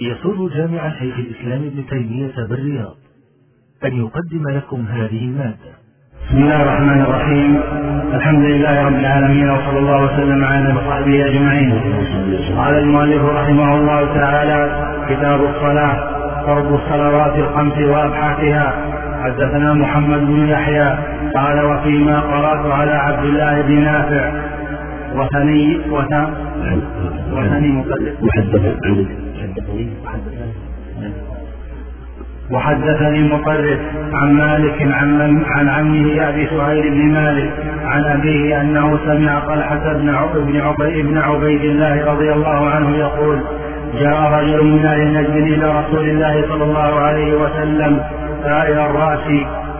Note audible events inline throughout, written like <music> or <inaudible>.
يسر جامع شيخ الإسلام ابن تيمية بالرياض أن يقدم لكم هذه المادة. بسم الله الرحمن الرحيم. الحمد لله رب العالمين وصلى الله وسلم على وصحبه أجمعين. قال المؤلف رحمه الله تعالى كتاب الصلاة فرض الصلوات الخمس وأبحاثها حدثنا محمد بن يحيى قال وفيما قرأت على عبد الله بن نافع. وثني وثني مقدس وحدثني مطرف عن مالك عن عن عمه أبي سهيل بن مالك عن أبيه أنه سمع طلحة بن بن عبيد الله رضي الله عنه يقول جاء رجل من أهل نجد إلى رسول الله صلى الله عليه وسلم سائر الرأس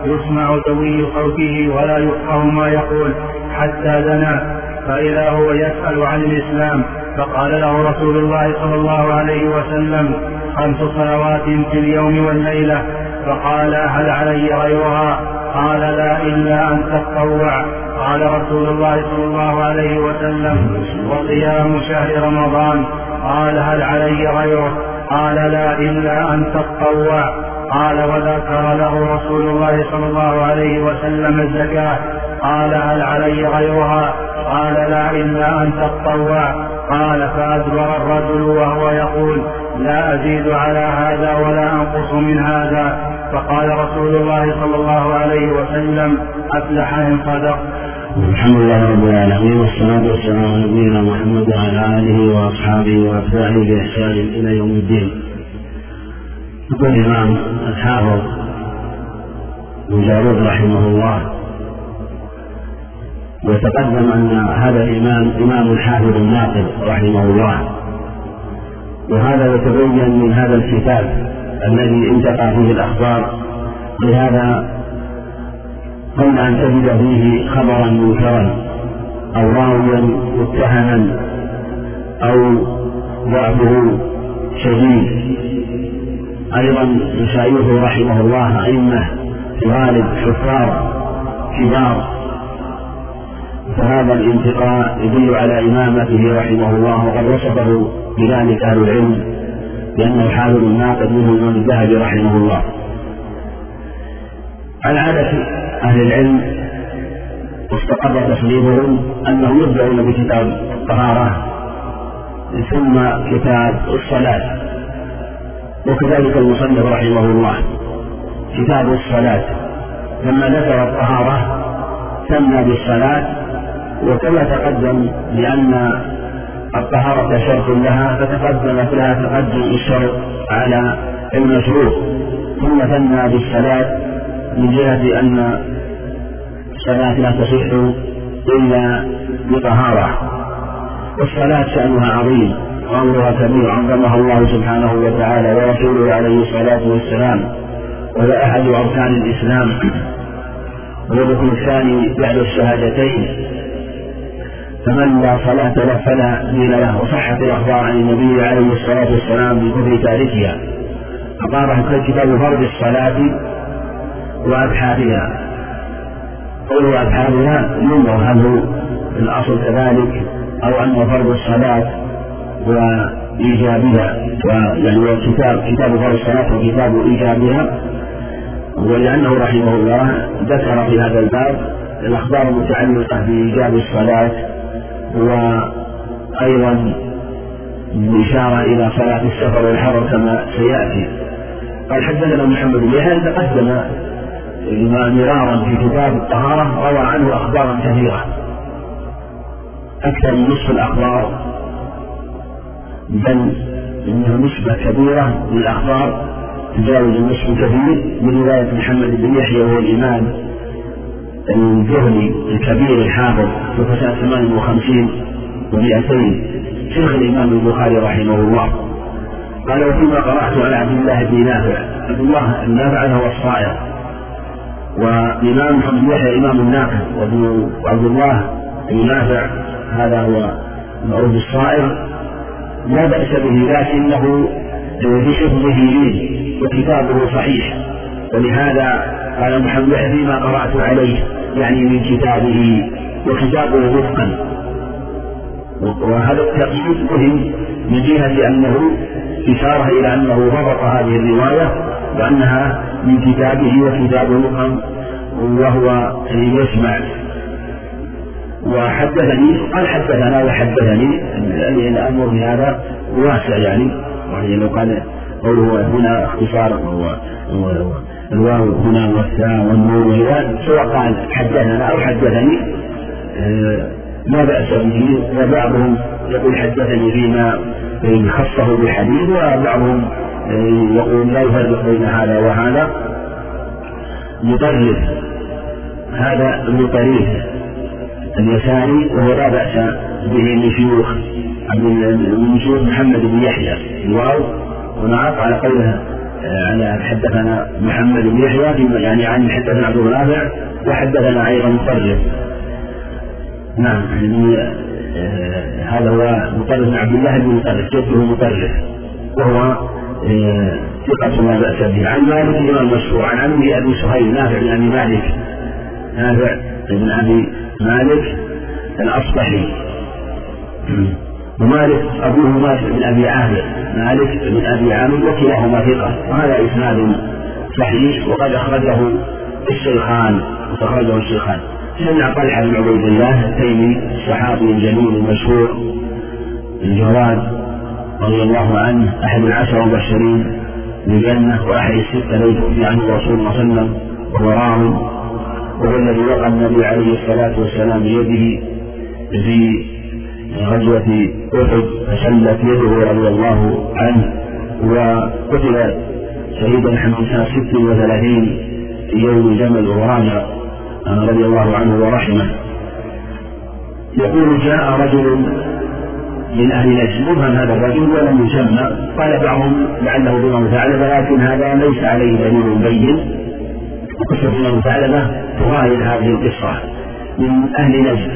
يسمع دوي صوته ولا يفقه ما يقول حتى دنا فإذا هو يسأل عن الإسلام فقال له رسول الله صلى الله عليه وسلم خمس صلوات في اليوم والليلة. فقال هل علي غيرها؟ قال لا إلا أن تتطوع. قال رسول الله صلى الله عليه وسلم وصيام شهر رمضان. قال هل علي غيره؟ قال لا إلا أن تتطوع. قال وذكر له رسول الله صلى الله عليه وسلم الزكاة. قال هل علي غيرها؟ قال لا إلا أن تتطوع. قال فأدبر الرجل وهو يقول لا أزيد على هذا ولا أنقص من هذا فقال رسول الله صلى الله عليه وسلم أفلح إن صدق الحمد لله رب العالمين والصلاة والسلام على نبينا محمد وعلى آله وأصحابه وأتباعه بإحسان إلى يوم الدين. يقول الإمام الحافظ جارود رحمه الله وتقدم أن هذا الإمام إمام حافظ ناقد رحمه الله. وهذا يتبين من هذا الكتاب الذي انتقى فيه الأخبار لهذا قبل أن تجد فيه خبرا منكرا أو راويا متهما أو ضعفه شديد. أيضا مشايخه رحمه الله أئمة في غالب حفار كبار. فهذا الانتقاء يدل على إمامته رحمه الله وقد وصفه بذلك أهل العلم لأنه حافظ ناقد منه الإمام الذهبي رحمه الله. على عادة أهل العلم واستقر تصنيفهم أنهم يبدأون بكتاب الطهارة ثم كتاب الصلاة وكذلك المصنف رحمه الله. كتاب الصلاة لما ذكر الطهارة ثنى بالصلاة وكما تقدم لأن الطهارة شرط لها فتقدمت لها تقدم الشرط على المشروط ثم ثنى بالصلاة من جهة أن الصلاة لا تصح إلا بطهارة. والصلاة شأنها عظيم وأمرها كبير عظمها الله سبحانه وتعالى ورسوله عليه الصلاة والسلام وهي أحد أركان الإسلام. والركن الثاني بعد الشهادتين. فمن لا صلاة له فلا دين له وصحت الأخبار عن النبي عليه الصلاة والسلام بكفر تاركها أقامه كتاب فرض الصلاة وأبحاثها قوله أبحاثها ينظر هل الأصل كذلك أو أنه فرض الصلاة وإيجابها ويعني كتاب كتاب فرض الصلاة وكتاب إيجابها. ولأنه رحمه الله ذكر في هذا الباب الأخبار المتعلقة بإيجاب الصلاة وأيضا الإشارة إلى صلاة السفر والحضر كما سيأتي. قال حدثنا محمد بن يحيى تقدم مرارا في كتاب الطهارة روى عنه أخبارا كثيرة. أكثر من نصف الأخبار بل إنها نسبة كبيرة من الأخبار تجاوز النصف الكثير من رواية محمد بن يحيى وهو الإمام. الجهني الكبير الحافظ في سنة 58 و200 شيخ الإمام البخاري رحمه الله. قال وفيما قرأت على عبد الله بن نافع. عبد الله النافع هو الصائر والإمام محمد يحيى إمام النافع وعبد الله بن نافع هذا هو معروف الصائر لا بأس به لكنه في حفظه وكتابه صحيح. ولهذا قال محمد فيما قرأت عليه يعني من كتابه وكتابه وفقا. وهذا التقييد مهم من جهة أنه إشارة إلى أنه ضبط هذه الرواية وأنها من كتابه وكتاب مقام وهو يسمع. وحدثني قال حدثنا وحدثني الأمر في هذا واسع يعني يعني لو قال قوله هنا اختصار الواو هنا والثاء والنور والياء سواء قال حدثنا أو حدثني آه، لا بأس به وبعضهم يقول حدثني فيما خصه بالحديث وبعضهم آه، يقول لا يفرق بين هذا وهذا. مطرف. هذا المطريف اليساري وهو لا بأس به من شيوخ من شيوخ محمد بن يحيى. الواو ونعط على قولها على حدثنا محمد بن يحيى يعني عن حدثنا عبد النافع وحدثنا أيضا مطرف. نعم يعني آه هذا هو مطرف بن عبد الله بن مطرف جده مطرف؟ وهو آه ثقة لا بأس به. عن مالك بن المشهور عن عمه أبي سهيل نافع بن أبي مالك. نافع بن أبي مالك الأصبحي. ومالك أبوه مالك بن أبي عامر. مالك بن أبي عامر وكلاهما ثقة. وهذا إسناد صحيح وقد أخرجه الشيخان وأخرجه الشيخان. سمع طلحة بن عبيد الله التيمي الصحابي الجليل المشهور الجواد رضي الله عنه أحد العشر المبشرين بالجنة وأحد الستة الذي توفي عنه رسول الله صلى الله عليه وسلم وهو وهو الذي وقع النبي عليه الصلاة والسلام بيده في غزوة أحد فشلت يده رضي الله عنه وقتل شهيدا حمل سنة ست وثلاثين في يوم جمل وراجع رضي الله عنه ورحمه. يقول جاء رجل من أهل نجد مبهم هذا الرجل ولم يسمى قال بعضهم لعله بما ثعلبة لكن هذا ليس عليه دليل بين. وقصة بما ثعلبة تغاير هذه القصة من أهل نجد.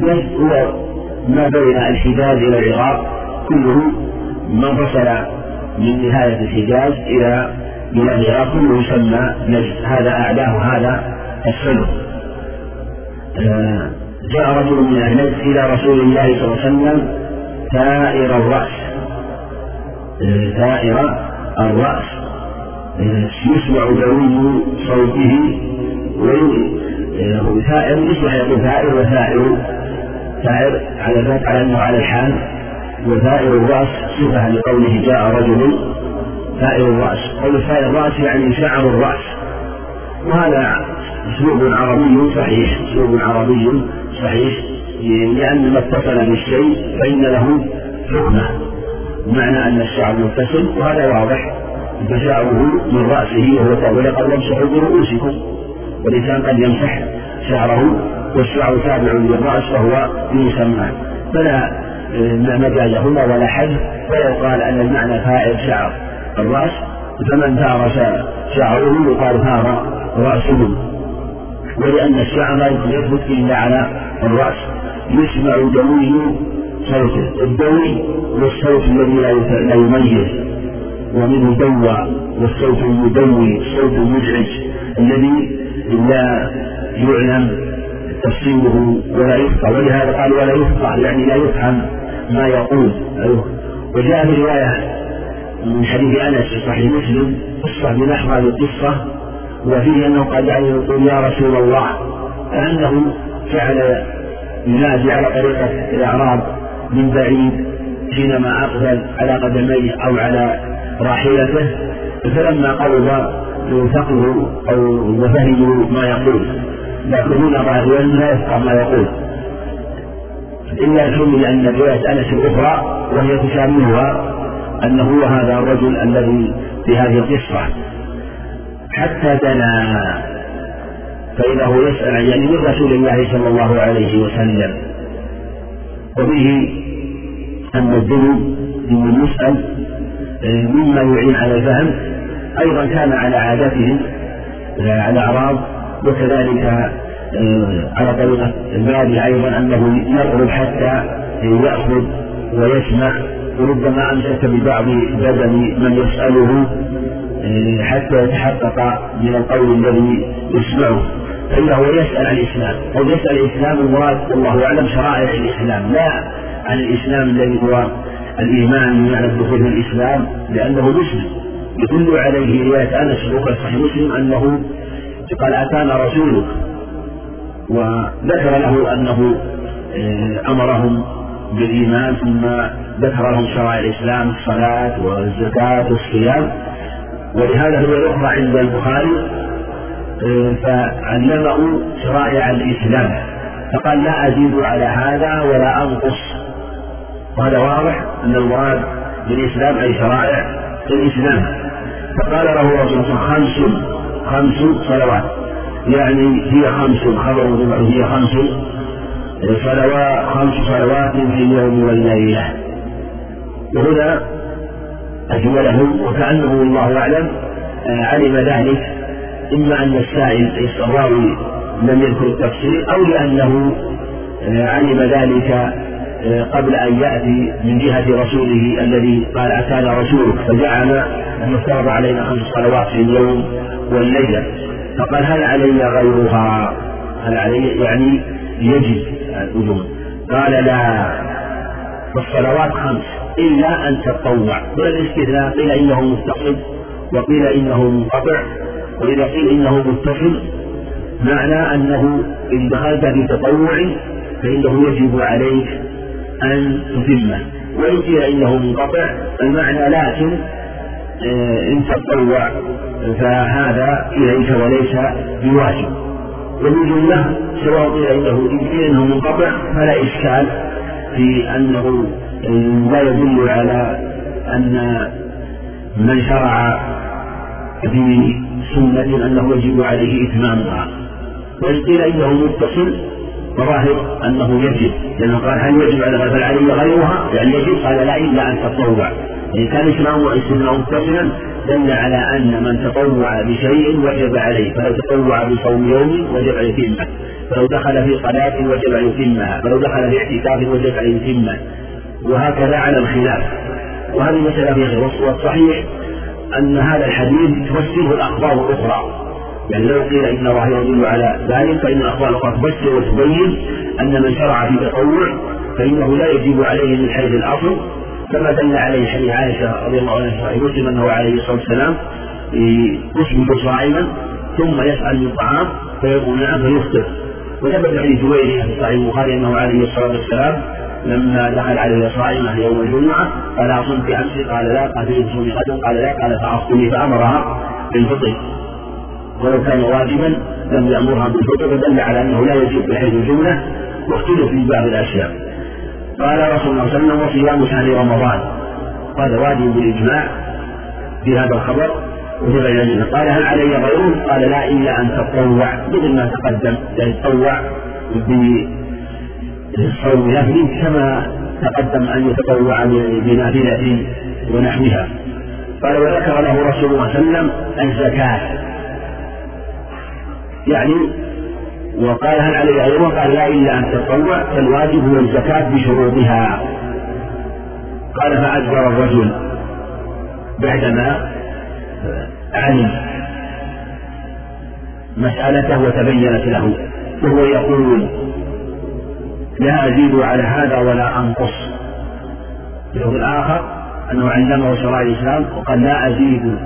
نجد هو ما بين الحجاز إلى العراق كله ما انفصل من نهاية الحجاز إلى بلاد العراق كله يسمى نجد. هذا أعلاه هذا السلم آه، جاء رجل من أهل نجد إلى رسول الله صلى الله عليه وسلم ثائر الرأس. آه، ثائر الرأس. آه، يسمع دوي صوته ثائر يصبح يقول ثائر وثائر ثائر على ذات على انه على الحال وثائر الرأس صفة لقوله جاء رجل ثائر الرأس. قول ثائر الرأس يعني شعر الرأس. وهذا أسلوب عربي صحيح أسلوب عربي صحيح لأن ما اتصل بالشيء فإن له حكمة. بمعنى أن الشعر متصل وهذا واضح. فشعره من رأسه وهو طويل قد يمسح برؤوسكم والإنسان قد يمسح شعره والشعر تابع للرأس فهو يسمى. فلا آه، مجال هنا ولا حد ولا يقال أن المعنى فائر شعر الرأس فمن ثار شعره يقال ثار رأسه. ولأن الشعر لا يثبت إلا على الرأس. يسمع دوي صوته. الدوي والصوت الذي لا يميز. ومنه دوى والصوت المدوي الصوت المزعج الذي لا يعلم تفسيره ولا يفقه ولهذا قال ولا يفقه يعني لا يفهم ما يقول وجاء في رواية من حديث أنس في صحيح مسلم قصة بنحو هذه القصة وفيه أنه قال يقول يا رسول الله كأنه فعل ينادي على طريقة الأعراب من بعيد حينما أقبل على قدميه أو على راحلته فلما قرب ثقلوا أو وفهموا ما يقول. يأخذون ظاهرا لا يفقه ما يقول. إلا حمل أن رواية أنس الأخرى وهي تشابهها أنه هو هذا الرجل الذي في هذه القصة. حتى دنا فإذا هو يسأل يعني من رسول الله صلى الله عليه وسلم. وفيه أن الدنو ممن يسأل مما يعين على الفهم أيضا كان على عادتهم على الأعراب وكذلك آه، على طريقة البادي أيضا أنه يقرب حتى يأخذ ويسمع وربما أمسك ببعض بدن من يسأله آه، حتى يتحقق من القول الذي يسمعه. فإنه يسأل عن الإسلام. أو يسأل الإسلام المراد والله أعلم شرائع الإسلام لا عن الإسلام الذي هو الإيمان بمعنى الدخول في الإسلام لأنه مسلم. يدل عليه رواية أنس وقال صحيح مسلم أنه قال أتانا رسولك وذكر له أنه آه، أمرهم بالإيمان ثم ذكر لهم شرائع الإسلام الصلاة والزكاة والصيام. ولهذا هو الأخرى عند البخاري آه، فعلمه شرائع الإسلام. فقال لا أزيد على هذا ولا أنقص. وهذا واضح أن المراد بالإسلام أي شرائع الإسلام. فقال له رسول الله خمس خمس صلوات. يعني هي خمس خبر هي خمس صلوات خمس صلوات في اليوم والليلة. وهنا أجملهم وكأنه الله أعلم آه، علم ذلك إما أن السائل الراوي لم يذكر التفصيل أو لأنه آه، علم ذلك آه، قبل أن يأتي من جهة رسوله الذي قال أتانا رسولك فجعل أن افترض علينا خمس صلوات في اليوم والليلة فقال هل علي غيرها؟ هل علي يعني يجب الوجوب؟ قال لا. فالصلوات خمس إلا أن تتطوع والاستثناء قيل إنه متصل وقيل إنه منقطع وإذا قيل إنه متصل معنى أنه إن دخلت في تطوع فإنه يجب عليك أن تتمه وإن قيل إنه منقطع المعنى لكن إن تطوع فهذا إليك وليس بواجب. وبالجملة سواء قيل إنه إنه منقطع فلا إشكال في أنه لا يدل على أن من شرع في سنة أنه يجب عليه إتمامها. وإن قيل إنه متصل فظاهر أنه يجب لأنه قال هل يجب على غير علي غيرها؟ يعني يجب قال لا إلا أن تطوع. إن كان إسلام وإسلام متصلا دل على أن من تطوع بشيء وجب عليه فلو تطوع بصوم يوم وجب عليه يتمه فلو دخل في صلاة وجب أن يتمها فلو دخل في اعتكاف وجب أن يتمه وهكذا على الخلاف. وهذه مسألة في غير والصحيح أن هذا الحديث تفسره الأخبار الأخرى. يعني لو قيل إن الله يدل على ذلك فإن الأخبار الأخرى تفسر وتبين أن من شرع في تطوع فإنه لا يجب عليه من حيث الأصل كما دل عليه حديث عائشة رضي الله عنها أنه عليه الصلاة والسلام يصبح صائما ثم يسأل من طعام فيقول نعم فيفطر. وثبت حديث جويري في صحيح البخاري أنه عليه الصلاة والسلام لما دخل عليه صائمة يوم الجمعة قال أصمت أمس قال لا قال في غدا قال لا قال فأفطري فأمرها بالفطر. ولو كان واجبا لم يأمرها بالفطر فدل على أنه لا يجب بحيث الجملة واختلف في بعض الأشياء. قال رسول الله صلى الله عليه وسلم وصيام شهر رمضان. هذا واجب بالإجماع في هذا الخبر وفي غير قال هل علي غيره؟ قال لا إلا أن تطوع. مثل ما تقدم يعني تطوع بالصوم نفلي كما تقدم أن يتطوع بنافلة ونحوها قال وذكر له رسول الله صلى الله عليه وسلم الزكاة. يعني وقال هل علي غيره؟ قال لا إلا أن تتطوع فالواجب هو الزكاة بشروطها. قال فأجبر الرجل بعدما علم مسألته وتبينت له وهو يقول لا أزيد على هذا ولا أنقص. في الآخر أنه علمه شرائع الإسلام وقال لا أزيد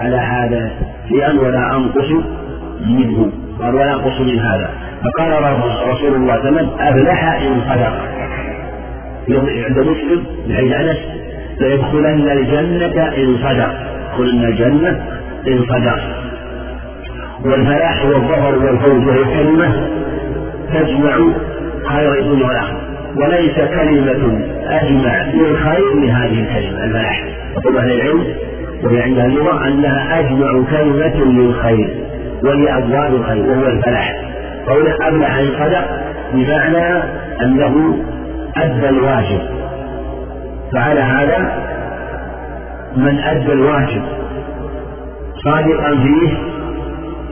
على هذا شيئا ولا أنقص منه. قال ولا ينقص من هذا. فقال رسول الله صلى الله عليه وسلم أفلح إن صدق. عند مسلم من حيث أنس ليدخلن الجنة إن صدق. يدخلن الجنة إن صدق. والفلاح هو الظفر والفوز وهي كلمة تجمع خير الدنيا والآخرة. وليس كلمة أجمع للخير من هذه الكلمة الفلاح. يقول أهل العلم وهي عندها اللغة أنها أجمع كلمة للخير وهي أبواب الخير وهو الفلاح. قوله أبلح عن صدق بمعنى أنه أدى الواجب. فعلى هذا من أدى الواجب. صادقا فيه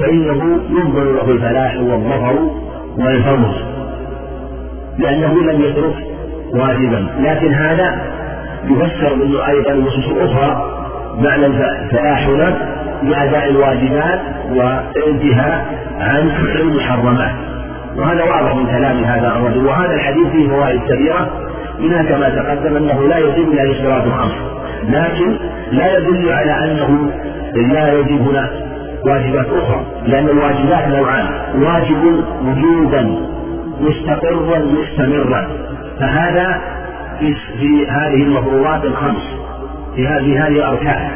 فإنه ينظر له الفلاح والظفر والفوز لأنه لم يترك واجبا. لكن هذا يفسر منه أيضا نصوص أخرى معنى الفلاح هنا بأداء الواجبات والانتهاء عن المحرمات. وهذا واضح من كلام هذا الرجل. وهذا الحديث فيه فوائد كبيرة. منها كما تقدم أنه لا يجب إلا الصلاة الخمس. لكن لا يدل على أنه لا يجب هنا واجبات أخرى. لأن الواجبات نوعان. واجب وجودا مستقرا مستمرا. فهذا في, هذه المفروضات الخمس في هذه هذه الأركان.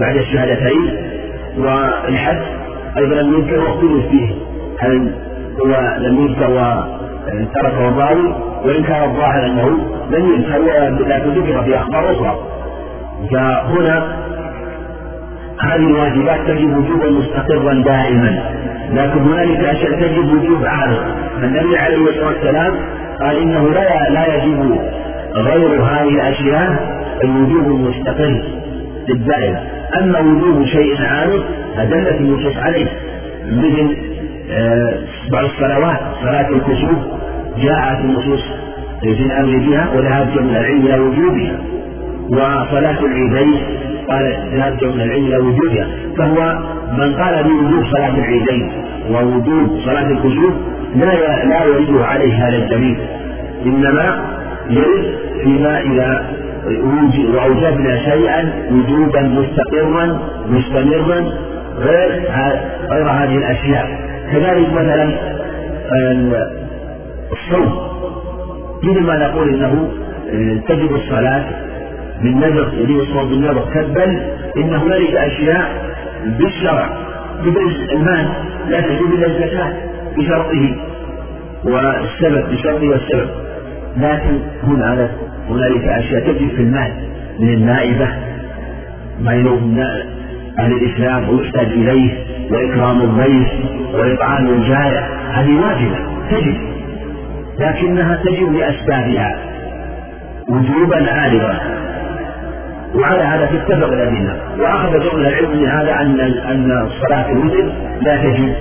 بعد الشهادتين والحج أيضا لم يذكر واختلف فيه. هل هو لم يذكر وتركه الراوي وإن كان الظاهر أنه لم يذكر لكن ذكر في أخبار أخرى. فهنا هذه الواجبات تجب وجوبا مستقرا دائما. لكن هنالك أشياء تجب وجوب عارض. النبي عليه الصلاة والسلام قال إنه لا لا يجب غير هذه الأشياء الوجوب المستقل للدائم. أما وجوب شيء عارض فدلت النصوص عليه مثل آه، بعض الصلوات صلاة الكسوف جاءت النصوص في الأمر بها وذهب من العلم إلى وجوبها وصلاة العيدين قال ذهب من العلم إلى وجوبها فهو من قال بوجوب صلاة العيدين ووجوب صلاة الكسوف لا لا يرد عليه هذا الدليل إنما يرد فيما إذا وأوجبنا شيئا وجوبا مستقرا مستمرا غير غير هذه الأشياء. كذلك مثلا الصوم. مثل ما نقول إنه آه، تجب الصلاة بالنذر يجب الصوم بالنذر بل إن هنالك أشياء بالشرع مثل المال لا تجب إلا الزكاة بشرطه والسبب بشرطه والسبب. لكن هنا هنالك أشياء تجب في المال من النائبة ما يلوم أهل الإسلام ويحتاج إليه وإكرام الضيف وإطعام الجائع هذه واجبة تجب لكنها تجب لأسبابها وجوبا عارضا. وعلى هذا تتفق الأدلة. وأخذ جمل العلم من هذا أن أن صلاة الوتر لا تجب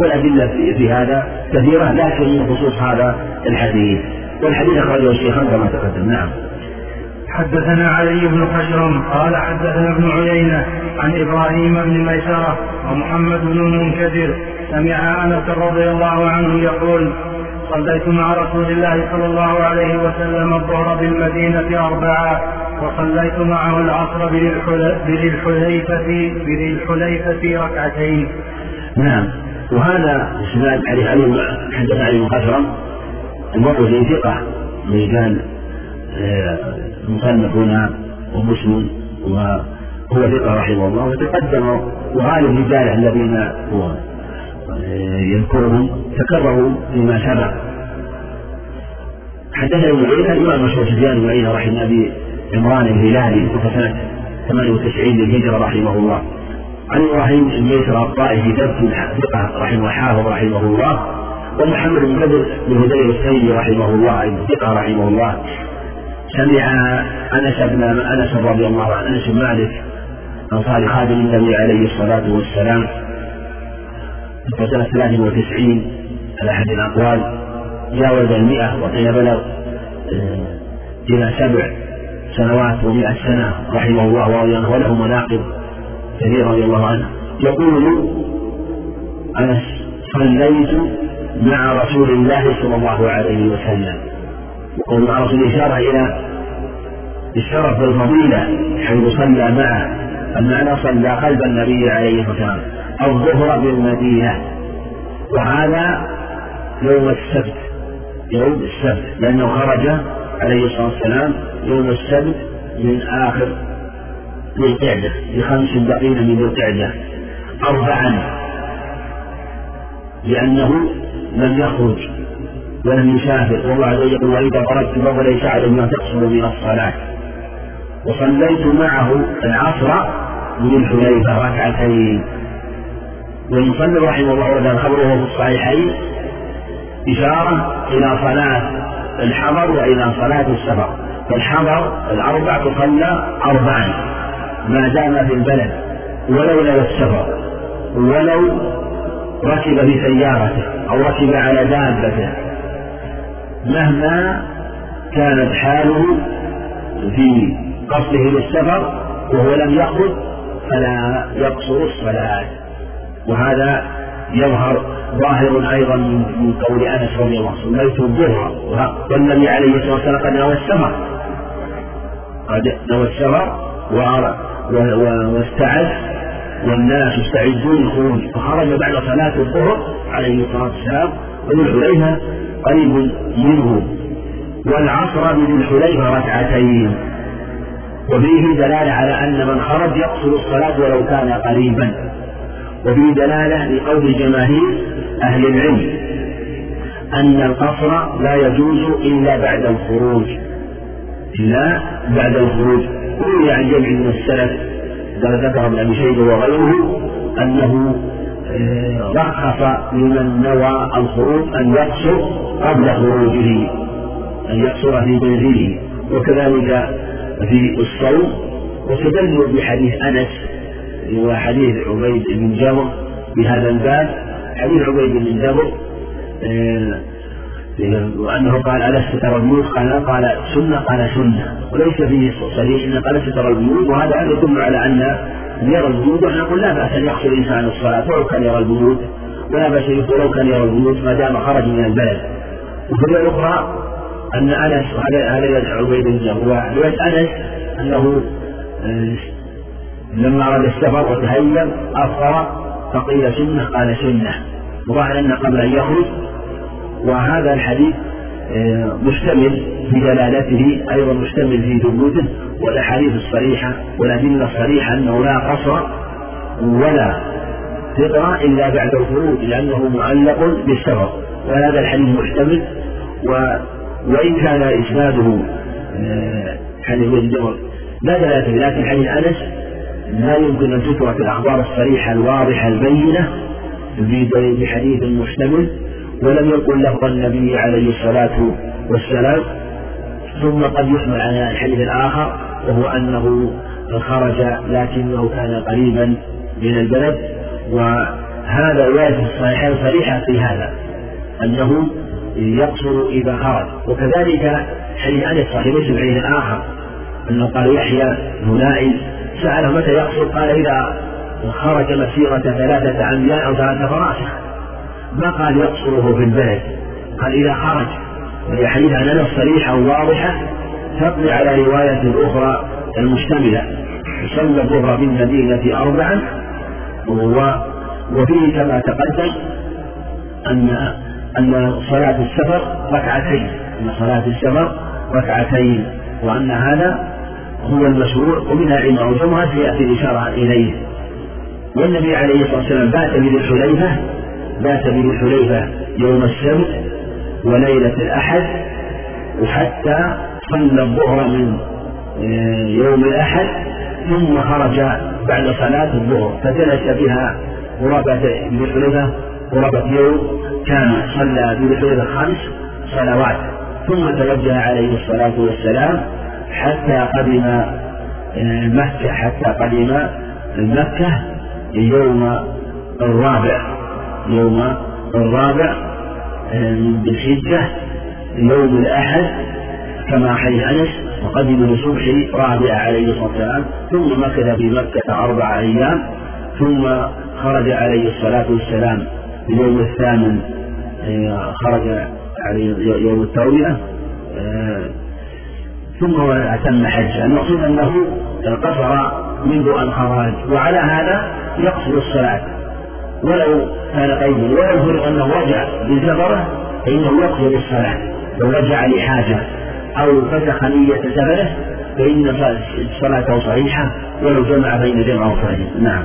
والأدلة في هذا كثيرة لكن من خصوص هذا الحديث. والحديث أخرجه الشيخان كما تقدم. نعم. حدثنا علي بن خشرم قال حدثنا ابن عيينة عن إبراهيم بن ميسرة ومحمد بن المنكدر سمع أنس رضي الله عنه يقول صليت مع رسول الله صلى الله عليه وسلم الظهر بالمدينة أربعة وصليت معه العصر بذي الحليفة بذي الحليفة ركعتين. نعم. وهذا اسناد علي علي حدث علي بن خشرم المروزي ثقة من كان المصنف هنا ومسلم وهو ثقة رحمه الله. وتقدم وغالب رجاله الذين هو آه، يذكرهم تكرروا فيما سبق. حدثنا ابن عيينة الإمام مشهور سفيان بن عيينة رحمه أبي عمران الهلالي توفى سنة 98 للهجرة رحمه الله. عن إبراهيم بن ميسر الطائفي ثقة رحمه حافظ رحمه الله. ومحمد بن بدر بن هذيل السيدي رحمه الله ثقة رحمه الله سمع أنس بن أنس رضي الله عنه أنس بن مالك انصار خادم النبي عليه الصلاة والسلام في سنه 93 على أحد الأقوال جاوز المئة وقيل بلغ آه، إلى سبع سنوات ومئة سنة رحمه الله ورضي عنه وله مناقب كثيرة رضي الله عنه. يقول أنس صليت مع رسول الله صلى الله عليه وسلم. وقول مع رسول إشارة إلى الشرف والفضيلة حيث صلى معه. المعنى صلى قلب النبي عليه الصلاة والسلام. الظهر بالمدينة. وهذا يوم السبت. يوم السبت. لأنه خرج عليه الصلاة والسلام يوم السبت من آخر ذي القعدة. بخمس بقين من ذي القعدة. أربعا. لأنه لم يخرج ولم يسافر والله عز وجل وإذا ضربت فليس على ما تقصر من الصلاة. وصليت معه العصر من الحليفة ركعتين. والمصلي رحمه الله تعالى خبره في الصحيحين إشارة إلى صلاة الحضر وإلى صلاة السفر. فالحضر الأربع تصلى أربعا ما دام في البلد ولو لو السفر ولو ركب في سيارته أو ركب على دابته. مهما كانت حاله في قصده للسفر وهو لم يخرج فلا يقصر الصلاة. وهذا يظهر ظاهر أيضا من قول أنس رضي الله عنه. صليت الظهر. والنبي عليه الصلاة والسلام قد نوى السفر. قد نوى السفر واستعد والناس يستعدون للخروج. فخرج بعد صلاة الظهر عليه الصلاة والسلام وذو الحليفة قريب منه. والعصر بذي الحليفة ركعتين. وفيه دلالة على أن من خرج يقصر الصلاة ولو كان قريبا. وفيه دلالة لقول جماهير أهل العلم أن القصر لا يجوز إلا بعد الخروج. إلا بعد الخروج. روي عن جمع من السلف ذكر ابن أبي شيبة وغيره أنه آه، رخص لمن نوى الخروج أن يقصر قبل خروجه أن يقصر في منزله وكذلك في الصوم. واستدلوا بحديث أنس وحديث عبيد بن جابر بهذا الباب. حديث عبيد بن جابر آه، وأنه قال ألست ترى البيوت؟ قال قال سنة قال سنة. وليس فيه صريح إن قال ألست ترى البيوت وهذا يدل على أن يرى البيوت ونحن نقول لا بأس أن يقصر الإنسان الصلاة ولو كان يرى البيوت ولا بأس ولو كان يرى البيوت ما دام خرج من البلد. وفي الأخرى أن أنس هذا عبيد بن جابر ورواية أنس أنه آه، لما أراد السفر وتهيأ أفطر فقيل سنة قال سنة. وظاهر أن قبل أن يخرج وهذا الحديث آه، مشتمل في دلالته أيضا مشتمل في ثبوته والأحاديث الصريحة والأدلة الصريحة أنه لا قصر ولا فطرة إلا بعد الخروج لأنه معلق بالسفر. وهذا الحديث محتمل و وإن كان إسناده آه، حديث ابن جبر لا دلالة لكن حديث أنس لا يمكن أن تترك الأخبار الصريحة الواضحة البينة بحديث مشتمل. ولم يقل لفظ النبي عليه الصلاة والسلام ثم قد يحمل على الحديث الآخر وهو أنه خرج لكنه كان قريبا من البلد وهذا رواية الصحيحين صريحة في هذا أنه يقصر إذا خرج. وكذلك حديث أنس صحيح مسلم حديث آخر أنه قال يحيى هنائي سأله متى يقصر؟ قال إذا خرج مسيرة ثلاثة أميال أو ثلاثة فراسخ. ما قال يقصره في البلد. قال إذا خرج وهي حديث عن أنس صريحة وواضحة تقضي على رواية أخرى المشتملة. صلى الظهر في المدينة أربعا وفيه كما تقدم أن أن صلاة السفر ركعتين أن صلاة السفر ركعتين وأن هذا هو المشروع ومنها علم الجمعة سيأتي الإشارة إليه. والنبي عليه الصلاة والسلام بات بذي الحليفة بات بذي الحليفة يوم السبت وليلة الأحد وحتى صلى الظهر من آه، يوم الأحد ثم خرج بعد صلاة الظهر. فجلس بها قرابة بذي الحليفة قرابة يوم كان صلى بذي الحليفة خمس صلوات. ثم توجه عليه الصلاة والسلام حتى قدم آه، مكة حتى قدم مكة يوم الرابع. يوم الرابع آه، من ذي الحجة يوم الأحد كما حديث أنس وقدم لصبح رابع عليه الصلاة والسلام ثم مكث في مكة أربع أيام ثم خرج عليه الصلاة والسلام في اليوم الثامن آه، خرج عليه يوم التروية ثم أتم حجة. المقصود أنه قصر منذ أن خرج وعلى هذا يقصر الصلاة. ولو كان قيدا فرض أنه رجع بسفره فإنه يقصر الصلاة لو رجع لحاجة أو فسخ نية سفره فإن صلاته صحيحة ولو جمع بين جمع وفرد نعم.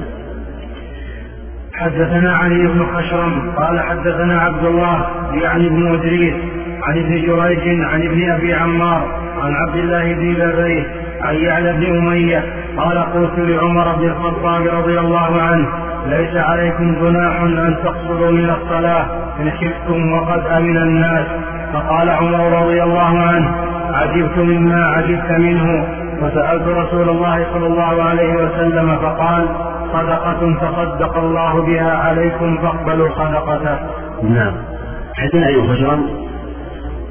حدثنا علي بن خشرم قال حدثنا عبد الله يعني بن إدريس عن ابن جريج عن ابن أبي عمار عن عبد الله بن بريد عن يعلى بن أمية قال قلت لعمر بن الخطاب رضي الله عنه ليس عليكم جناح أن تقصروا من الصلاة إن خفتم وقد أمن الناس. فقال عمر رضي الله عنه عجبت مما عجبت منه. وسألت رسول الله صلى الله عليه وسلم فقال صدقة تصدق الله بها عليكم فاقبلوا صدقته. نعم. حدثنا أيها الخشرم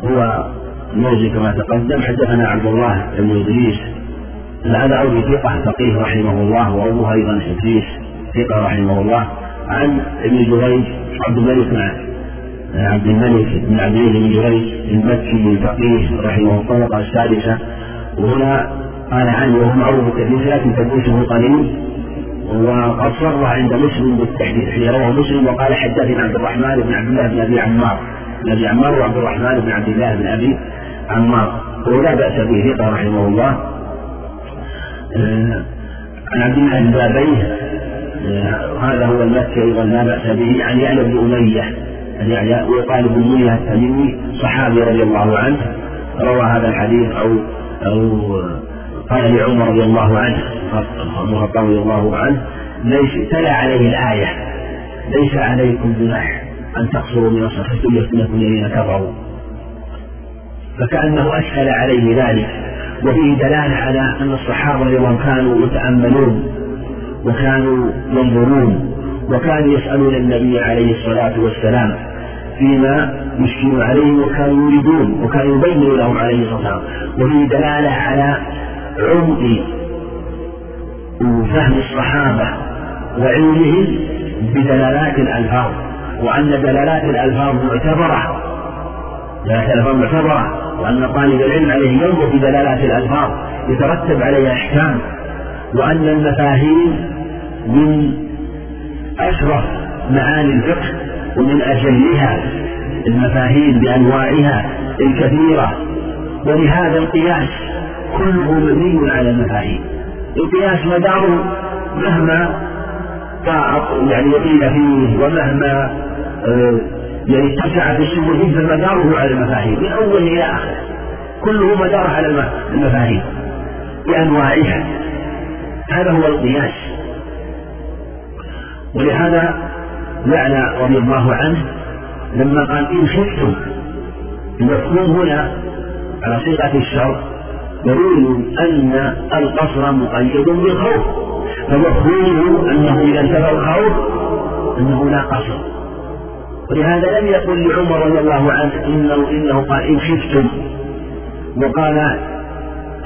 هو الموزي كما تقدم. حدثنا عبد الله بن إدريس. هذا أبو ثقة فقيه رحمه الله وأبوه أيضا إدريس ثقة رحمه الله عن ابن جريج عبد الملك بن عبد الملك بن عبد الله بن جريج المكي الفقيه رحمه الله الطبقة السادسة وهنا قال عنه وهو معروف كثير لكن تدريسه قليل. وقد صر عند مسلم بالتحديث حين رواه مسلم وقال حدثنا عبد الرحمن بن عبد الله بن أبي عمار. بن أبي عمار وعبد الرحمن بن عبد الله بن أبي عمار. ولا بأس به رحمه الله. آه، عن عبد الله بن هذا هو المكي أيضا لا بأس به عن يعلى بن اميه يعلى ويقال بن اميه التميمي صحابي رضي الله عنه روى هذا الحديث أو أو قال لعمر رضي الله عنه عمر رضي الله عنه ليس تلا عليه الآية؟ ليس عليكم جناح أن تقصروا من الصلاة يفتنكم الذين كفروا. فكأنه أسهل عليه ذلك وفيه دلالة على أن الصحابة رضي الله كانوا يتأملون وكانوا ينظرون وكانوا يسألون النبي عليه الصلاة والسلام فيما يشكل عليهم وكانوا يريدون وكانوا يبين لهم عليه الصلاة والسلام. وفيه دلالة على عمق فهم الصحابة وعلمهم بدلالات الألفاظ وأن دلالات الألفاظ معتبرة. دلالات الألفاظ معتبرة وأن طالب العلم عليه ينظر في دلالات الألفاظ يترتب عليها أحكام وأن المفاهيم من أشرف معاني الفقه ومن أجلها المفاهيم بأنواعها الكثيرة. ولهذا القياس كله مبني على المفاهيم القياس مداره مهما يعني يقيل فيه ومهما آه، يعني اتسع في السبل فيه فمداره على المفاهيم من اول إلى اخر كله مدار على المفاهيم بأنواعها. هذا هو القياس. ولهذا يعلى رضي الله عنه لما قال إن خفتم المفهوم هنا على صيغة الشر دليل أن القصر مقيد بالخوف فمفهومه أنه إذا انتفى الخوف أنه لا قصر. ولهذا لم يقل لعمر رضي الله عنه إنه إنه قال إن خفتم وقال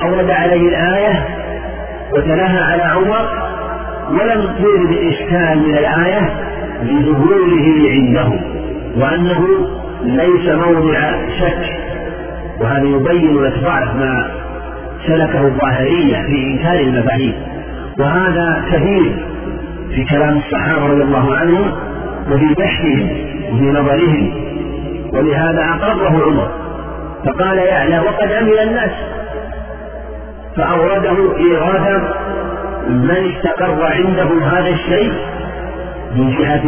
أورد عليه الآية وتلاها على عمر ولم يرد الإشكال من الآية لظهوره عنده وأنه ليس موضع شك وهذا يبين لك ضعف ما سلكه الظاهرية في إنكار المفاهيم. وهذا كثير في كلام الصحابة رضي الله عنهم وفي بحثهم وفي نظرهم ولهذا أقره عمر فقال يعلى وقد عمل الناس. فأورده إيرادا من استقر عندهم هذا الشيء من جهة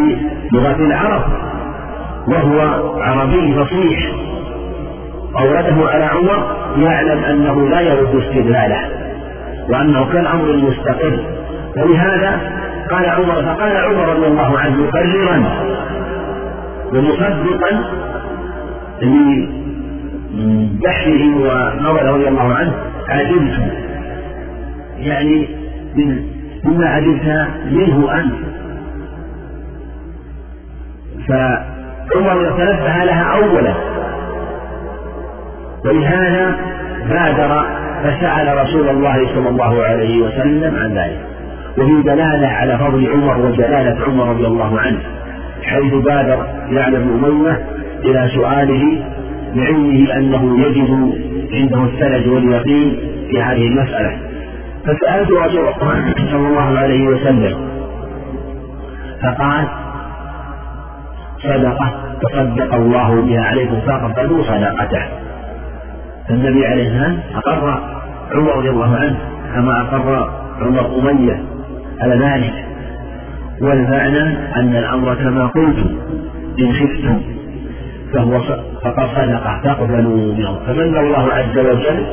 لغة العرب وهو عربي فصيح. أورده على عمر يعلم أنه لا يرد استدلاله وأنه كالأمر المستقر. ولهذا قال عمر فقال عمر رضي الله عنه مقررا ومصدقا لبحثه ونظره رضي الله عنه عجبت يعني مما عجبت منه أنت فعمر تنبه لها أولا. ولهذا بادر فسأل رسول الله صلى الله عليه وسلم عن ذلك. وفي دلالة على فضل عمر وجلالة عمر رضي الله عنه حيث بادر يعلم أمية إلى سؤاله لعلمه أنه يجد عنده الثلج واليقين في هذه المسألة. فسألت رسول الله صلى الله عليه وسلم فقال صدقة تصدق الله بها عليكم فاقبلوا صدقته. فالنبي عليه السلام أقر عمر رضي الله عنه كما أقر عمر أمية على ذلك. والمعنى أن الأمر كما قلت إن خفتم فهو فقد صدقة تقبلوا منه. فمن الله عز وجل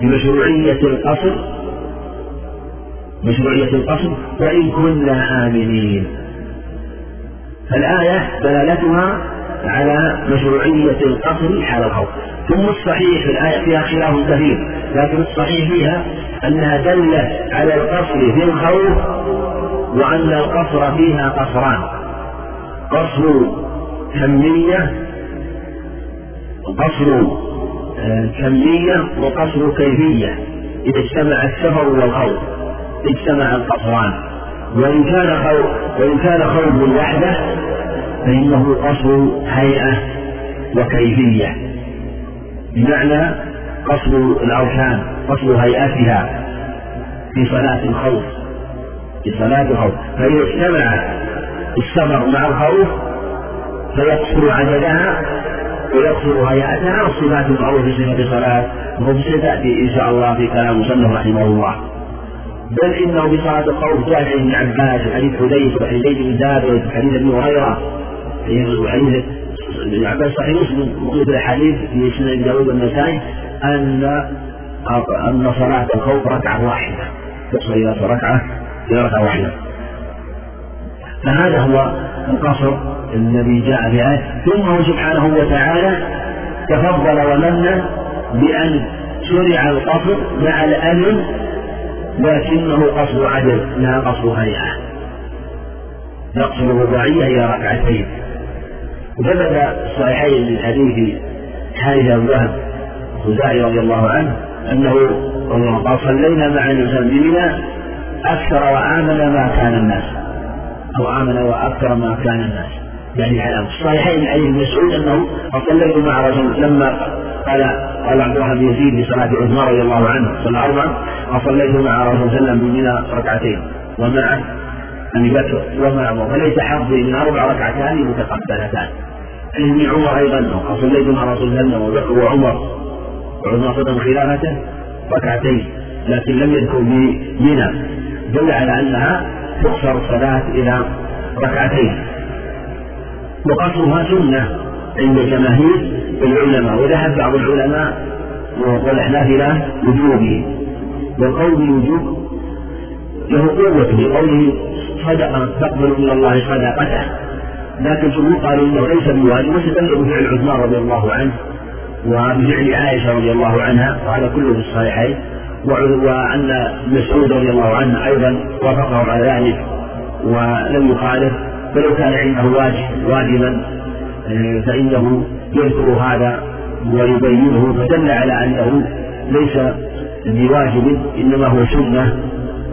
بمشروعية القصر مشروعية القصر وإن كنا آمنين. فالآية دلالتها على مشروعية القصر حال الخوف ثم الصحيح الآية فيها خلاف كثير لكن الصحيح فيها أنها دلت على القصر في الخوف وأن القصر فيها قصران. قصر كمية قصر آه، كمية وقصر كيفية إذا اجتمع السفر والخوف. اجتمع القصران وإن كان خوف وإن كان خوف وحدة فإنه قصر هيئة وكيفية. بمعنى قصر الأركان قصر هيئتها في صلاة الخوف في صلاة الخوف. فإذا اجتمع السفر مع الخوف فيقصر عددها ويقصر هيئتها والصفات المعروفة في الصلاة. وهو ستأتي إن شاء الله في كلام مصنف رحمه الله. بل بصلاة الخوف جاء عن ابن عباس وحديث حذيفة وحديث بن ثابت وحديث ابن هريرة. وحديث ابن عباس صحيح مسلم وقيل الحديث في سنن داوود والنسائي أن أن صلاة الخوف ركعة واحدة. تصل إلى ركعة إلى ركعة واحدة. فهذا هو القصر الذي جاء في آية. ثم هو سبحانه وتعالى تفضل ومن بأن شرع القصر مع الأمن لكنه قصر عدد لا قصر هيئة. يقصر الرباعية إلى ركعتين. وثبت الصحيحين من حديث حارثة بن وهب الخزاعي رضي الله عنه أنه قال صلينا مع بمنى أكثر وآمن ما كان الناس أو آمن وأكثر ما كان الناس. يعني على الصحيحين عن ابن مسعود أنه صليت مع رجل. لما قال قال عبد الله بن يزيد في صلاة عثمان رضي الله عنه صلى أربعا وصليت مع رسول الله صلى بمنى ركعتين. ومع أبي بكر ومع عمر. فليس حظي من أربع ركعتان متقبلتان. عن ابن عمر أيضا. صليت مع رسول الله وأبي بكر وعمر. وعثمان صدم خلافته ركعتين لكن لم يذكر بمنى دل على أنها تقصر الصلاة إلى ركعتين. وقصرها سنة عند جماهير العلماء وذهب بعض العلماء والأحناف إلى وجوبه. والقول بالوجوب له قوة بقوله صدقة تقبل من الله صدقته. لكن جمهور قالوا إنه ليس بواجب واستدلوا بفعل عثمان رضي الله عنه وبفعل عائشة رضي الله عنها وهذا كله في الصحيحين. وأن مسعود رضي الله عنه أيضا وافقه على ذلك ولم يخالف. فلو كان واجب واجبا آه، فإنه يذكر هذا ويبينه فدل على أنه ليس بواجب إنما هو سنة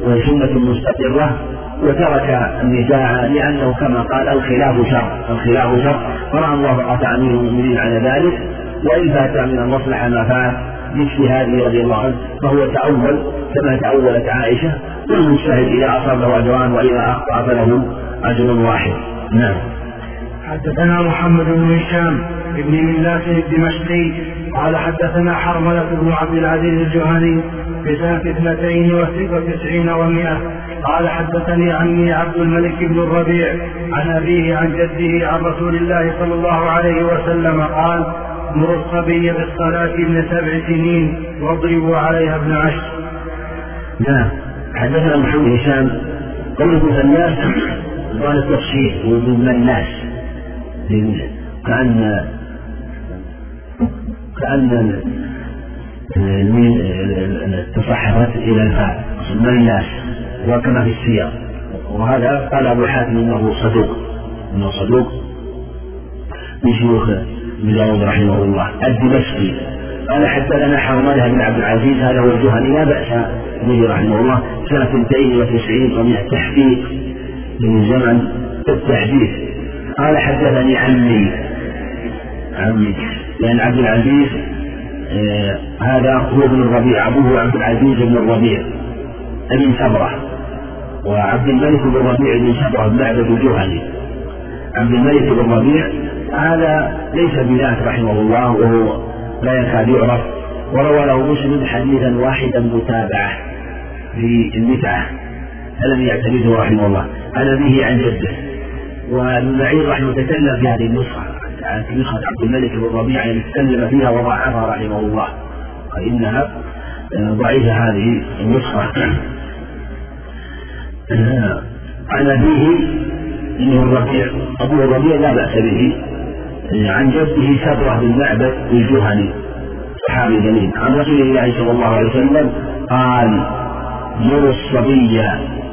وسنة مستقرة وترك النزاع لأنه كما قال الخلاف شر الخلاف شر فرأى الله قطع أمير المؤمنين على ذلك وإن فات من المصلحة ما فات باجتهاده رضي الله عنه فهو تأول كما تأولت عائشة والمجتهد إذا أصابه أجران وإذا أخطأ فله أجر واحد. نعم. حدثنا محمد بن هشام بن ملاس الدمشقي قال حدثنا حرملة بن عبد العزيز الجهني في سنة اثنتين وتسعين ومائة. قال حدثني عني عبد الملك بن الربيع عن أبيه عن جده عن رسول الله صلى الله عليه وسلم قال مروا الصبي بالصلاة ابن سبع سنين واضربوا عليها ابن عشر. نعم. حدثنا محمد هشام قوله الناس قال التفصيل ومن الناس؟ كأن كأن تصحفت إلى الفاء من الناس؟ وكما في السياق. وهذا قال أبو حاتم إنه صدوق إنه صدوق. من شيوخ بن داود رحمه الله الدمشقي. قال حدثنا حرملة بن عبد العزيز هذا هو لا بأس به رحمه الله. سنة 290 ومئة تحقيق. من زمن التحديث. قال حدثني عمي. عمي. لأن عبد العزيز آه هذا هو ابن الربيع أبوه عبد العزيز بن الربيع ابن سبرة. وعبد الملك بن الربيع بن سبرة بن معبد الجهني عبد الملك بن الربيع هذا ليس بذات رحمه الله وهو لا يكاد يعرف. وروى له مسلم حديثا واحدا متابعة في المتعة. فلم يعتمده رحمه الله. عن أبيه عن جده. وابن معين رحمه تكلم في هذه النسخة. في نسخة عبد الملك بن ربيعة يعني تكلم فيها وضعفها رحمه الله. فإنها ضعيفة هذه النسخة. عن أبيه إنه الربيع. أبوه الربيع لا بأس به. عن جده سبرة بن معبد الجهني. صحابي جليل عن رسول الله صلى الله عليه وسلم قال مروا الصبي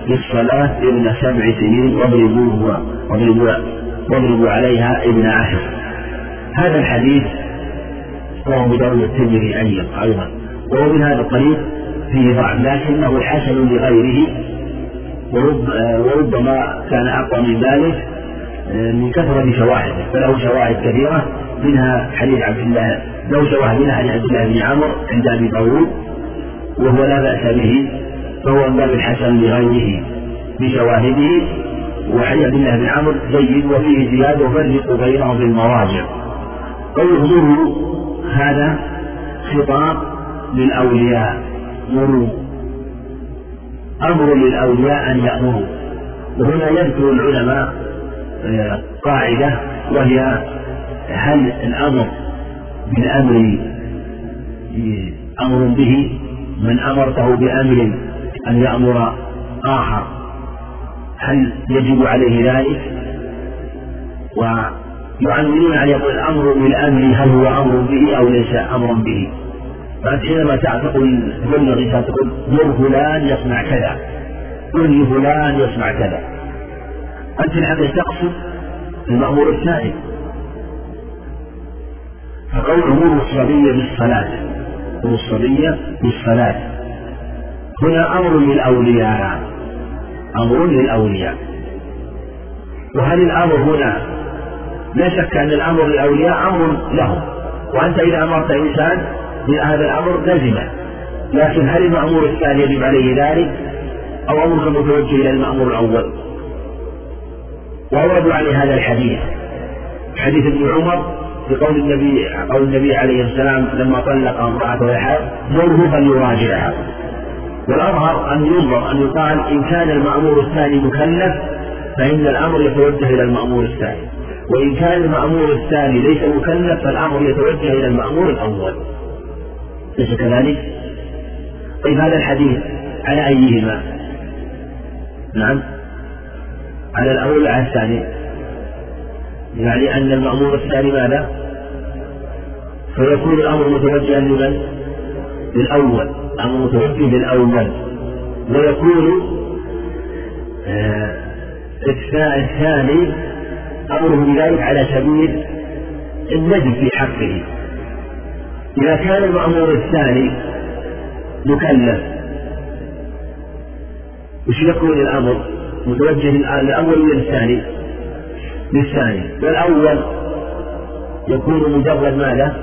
بالصلاة ابن سبع سنين واضربوه واضربوا واضربوا عليها ابن عشر. هذا الحديث رواه أبو داود الترمذي أيضا وهو من هذا الطريق فيه ضعف لكنه حسن لغيره. ورب وربما كان أقوى من ذلك من كثرة شواهده. فله شواهد كثيرة منها حديث عبد الله له شواهد منها عن عبد الله بن عمرو عند أبي داود وهو لا بأس به. فهو من باب الحسن لغيره بشواهده. وحديث عبد الله بن عمرو جيد وفيه زيادة وفرق بينهم بالمراجع قوله مروا هذا خطاب للأولياء. مروا أمر للأولياء أن يأمروا. وهنا يذكر العلماء آه، قاعدة وهي هل الأمر بالأمر أمر به؟ من أمرته بأمر أن يأمر آخر هل يجب عليه ذلك؟ ويعنونون أن يقول الأمر بالأمر هل هو أمر به أو ليس أمرا به؟ فأنت حينما تقول تبلغ الإنسان تقول مر فلان يصنع كذا قل لفلان يصنع كذا أنت الحقيقة تقصد المأمور الثاني فقول مر الصبي بالصلاة مر الصبي بالصلاة هنا أمر للأولياء. أمر للأولياء. وهل الأمر هنا لا شك أن الأمر للأولياء أمر لهم. وأنت إذا أمرت إنسان بهذا الأمر لزمة. لكن هل المأمور الثاني يجب عليه ذلك؟ أو أمرك متوجه إلى المأمور الأول؟ وأوردوا عليه هذا الحديث. حديث ابن عمر بقول النبي قول النبي عليه السلام لما طلق امرأته الحائض مره فليراجعها. والأظهر أن ينظر أن يقال إن كان المأمور الثاني مكلف فإن الأمر يتوجه إلى المأمور الثاني وإن كان المأمور الثاني ليس مكلف فالأمر يتوجه إلى المأمور الأول ليس كذلك؟ طيب هذا الحديث على أيهما؟ نعم على الأول على الثاني يعني أن المأمور الثاني ماذا؟ فيكون الأمر متوجها لمن؟ للأول أمر متوجه للأول ويكون آه الثاني أمره بذلك على سبيل الندب في حقه إذا كان المأمور الثاني مكلف وش يكون الأمر متوجه للأول ولا للثاني؟ للثاني والأول يكون مجرد ماذا؟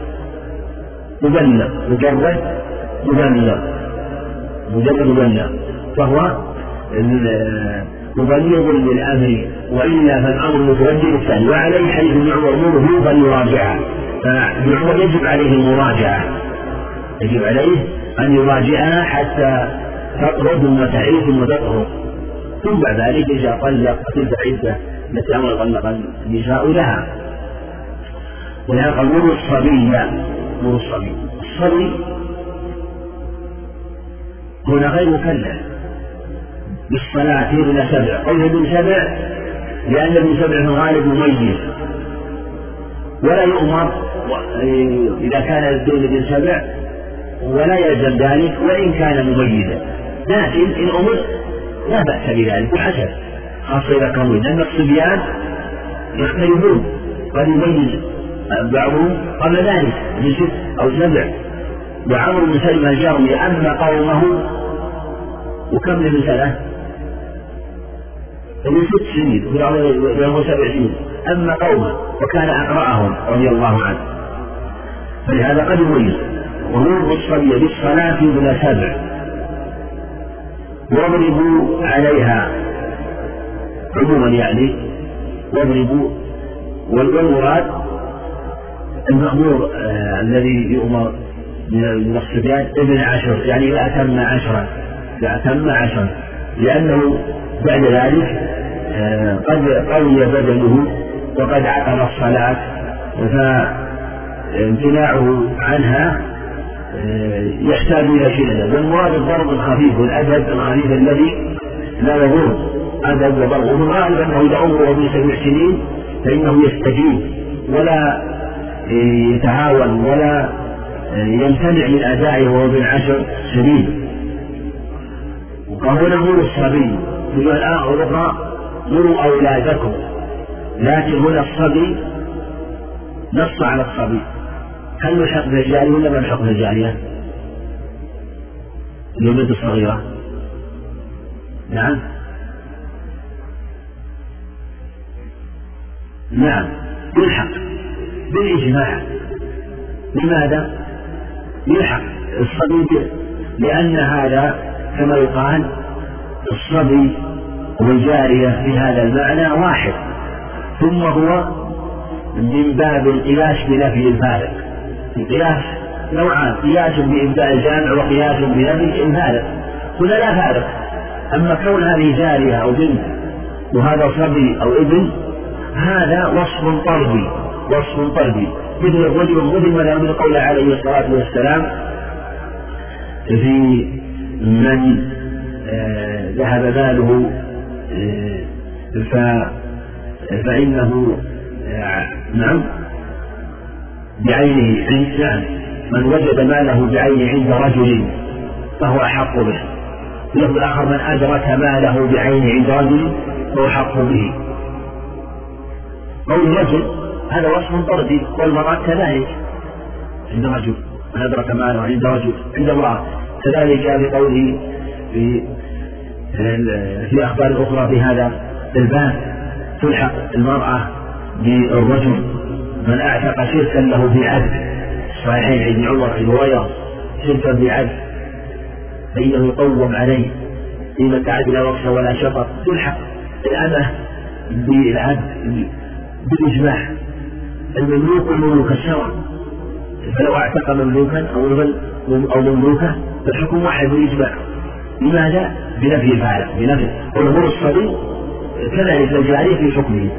مبلغ مجرد مبلغ مجرد مبلغ فهو مبلغ للأمر وإلا فالأمر متوجه للثاني. وعليه حديث ابن عمر نوره فليراجعه. فابن عمر يجب عليه المراجعة. يجب عليه أن يراجعها حتى تطرد ثم تعيد ثم تطهر ثم بعد ذلك إذا طلق تلك عدة التي أمر طلق النساء لها. ولهذا قال مر الصبي مر الصبي. الصبي هنا غير مكلف. بالصلاة ابن سبع قوله ابن سبع لأن ابن سبع في الغالب مميز. ولا يؤمر إذا كان الدين ابن سبع ولا يلزم ذلك وإن كان مميزا. لكن إن أمر لا بأس بذلك وحسب خاصة إذا كانوا لأن الصبيان يختلفون قد يميز بعضهم قبل ذلك من ست أو سبع. وعمر بن سلمة الجرمي أما قومه وكم من سنة؟ من ست سنين وله سبع سنين. أما قومه وكان أقرأهم رضي الله عنه. فلهذا قد يميز ونور الصبي بالصلاة بلا سبع. واضربوا عليها عموما يعني. واضربوا. والمراد المأمور آه الذي يؤمر من الصبيان ابن عشر يعني إذا أتم عشرا أتم عشرا لأنه بعد ذلك آه قد قوي بدنه وقد عقل الصلاة فامتناعه عنها آه يحتاج إلى شدة والمراد الضرب الخفيف والأدب الخفيف الذي لا يضر. أدب وضرب. وفي الغالب أنه إذا عمره من سبع سنين فإنه يستجيب ولا يتهاون ولا يمتنع من أدائه وهو ابن عشر سنين وهنا مر الصبي في الآخر الأخرى مروا أولادكم لكن هنا الصبي نص على الصبي. هل نلحق بالجارية ولا ما حق بالجارية؟ اليمد الصغيرة نعم. نعم. يلحق بالإجماع. لماذا؟ يلحق الصبي لأن هذا كما يقال الصبي والجارية في هذا المعنى واحد. ثم هو من باب القياس بنفي الفارق. القياس نوعان قياس بإبداء الجامع وقياس بنفي الفارق. هنا لا فارق. أما كون هذه جارية أو بنت وهذا صبي أو ابن هذا وصف طردي وصف طردي مثل الرجل مثل ما من قوله عليه الصلاة والسلام في من ذهب ماله آه، فإنه آه، نعم بعينه عند من وجد ماله بعينه عند رجل فهو أحق به. له الآخر من أدرك ماله بعينه عند رجل فهو أحق به. قول الرجل هذا وصف طردي والمرأة كذلك. عند رجل. من أدرك ماله عند رجل. عند امرأة. كذلك بقوله في في أخبار أخرى في هذا. الباب. تلحق المرأة بالرجل. من أعتق شركا له في عبد صحيحين. ابن عمر في هريرة. شركا في عبد فإنه يقوم عليه. فيما تعد لا وقت ولا شطر. تلحق الأمة بالعبد بالإجماع. المملوك والمملوك الشرع فلو اعتق مملوكا أو أو مملوكة فالحكم واحد بالإجماع لماذا؟ بنفي الفاعل بنفي والأمور الصبي كذلك الجاري في حكمه.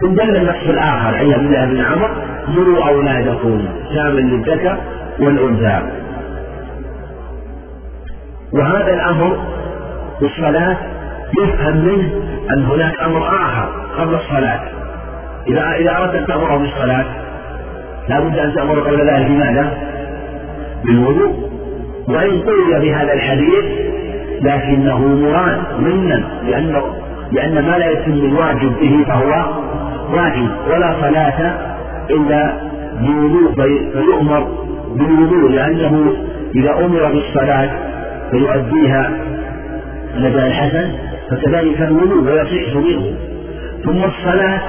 ثم دل النص الآخر عن عبد الله بن عمر مروا أولادكم شامل للذكر والأنثى. وهذا الأمر في الصلاة يفهم منه أن هناك أمر آخر قبل الصلاة. إذا إذا أردت أن تأمره بالصلاة لا بد أن تأمر قبل ذلك بماذا؟ بالوضوء وإن قوي بهذا الحديث لكنه مراد منا لأنه لأن ما لا يتم الواجب به فهو واجب ولا صلاة إلا بوضوء فيؤمر بالوضوء لأنه إذا أمر بالصلاة فيؤديها الأداء الحسن فكذلك الوضوء ويصح منه ثم الصلاة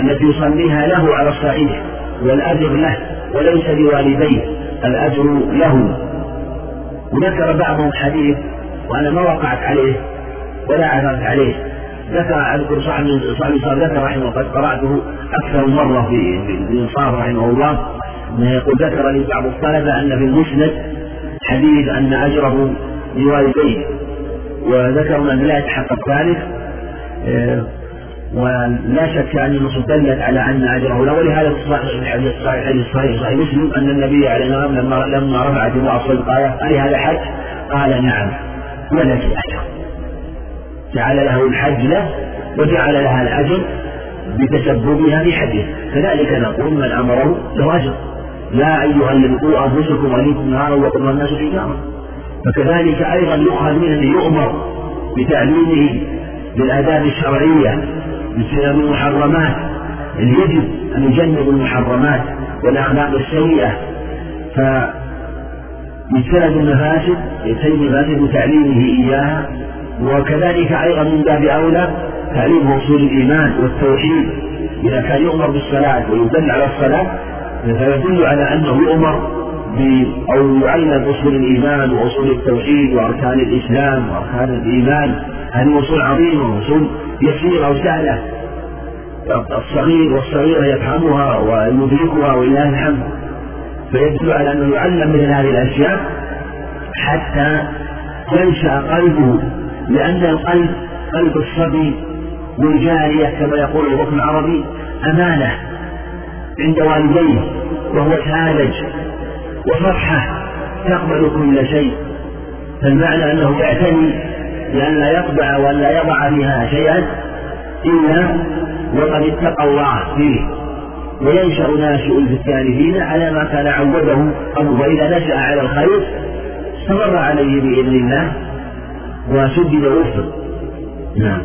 التي يصليها له على الصحيح والأجر له وليس لوالديه الأجر له. وذكر بعضهم حديث وأنا ما وقعت عليه ولا عثرت عليه. ذكر أذكر صاحب صاحب ذكر رحمه قد قرأته أكثر مرة في الإنصاف رحمه الله. يقول ذكر لي بعض الطلبة أن في المسند حديث أن أجره لوالديه وذكر أن لا يتحقق ذلك. آه، ولا شك أن النصوص دلت على أن أجره له ولهذا في الحديث الصحيح الصحيح صحيح مسلم أن النبي عليه الصلاة والسلام لما لما رفعت الصدقة هل هذا حج؟ قال نعم. ولك أجر جعل له الحج له وجعل لها الأجر بتسببها في حجه. كذلك نقول من أمره له أجر يا أيها الذين قوا أنفسكم وأهليكم نارا وقضى الناس حجارة فكذلك أيضا يؤخذ منه يؤمر بتعليمه بالآداب الشرعية. باجتناب المحرمات. يجب أن يجنب المحرمات والأخلاق السيئة. فيجتنب المفاسد يجتنب المفاسد بتعليمه إياها وكذلك أيضا من باب أولى تعليم أصول الإيمان والتوحيد. إذا كان يؤمر بالصلاة ويدل على الصلاة فيدل على أنه يؤمر أو يعلم أصول الإيمان وأصول التوحيد وأركان الإسلام وأركان الإيمان. هذه أصول عظيمة وأصول يسيرة وسهلة الصغير والصغيرة يفهمها ويدركها ولله الحمد. فيدل على أنه يعلم مثل هذه الأشياء حتى ينشأ قلبه لأن القلب قلب الصبي والجارية كما يقول الركن العربي أمانة عند والديه وهو ساذج وفرحة تقبل كل شيء. فالمعنى أنه يعتني لأن لا يطبع وأن لا يضع فيها شيئا إلا وقد اتقى الله فيه. وينشأ ناشئ الثالثين على ما كان عوده قبل وإذا نشأ على الخير استمر عليه بإذن الله وسدد وفق نعم.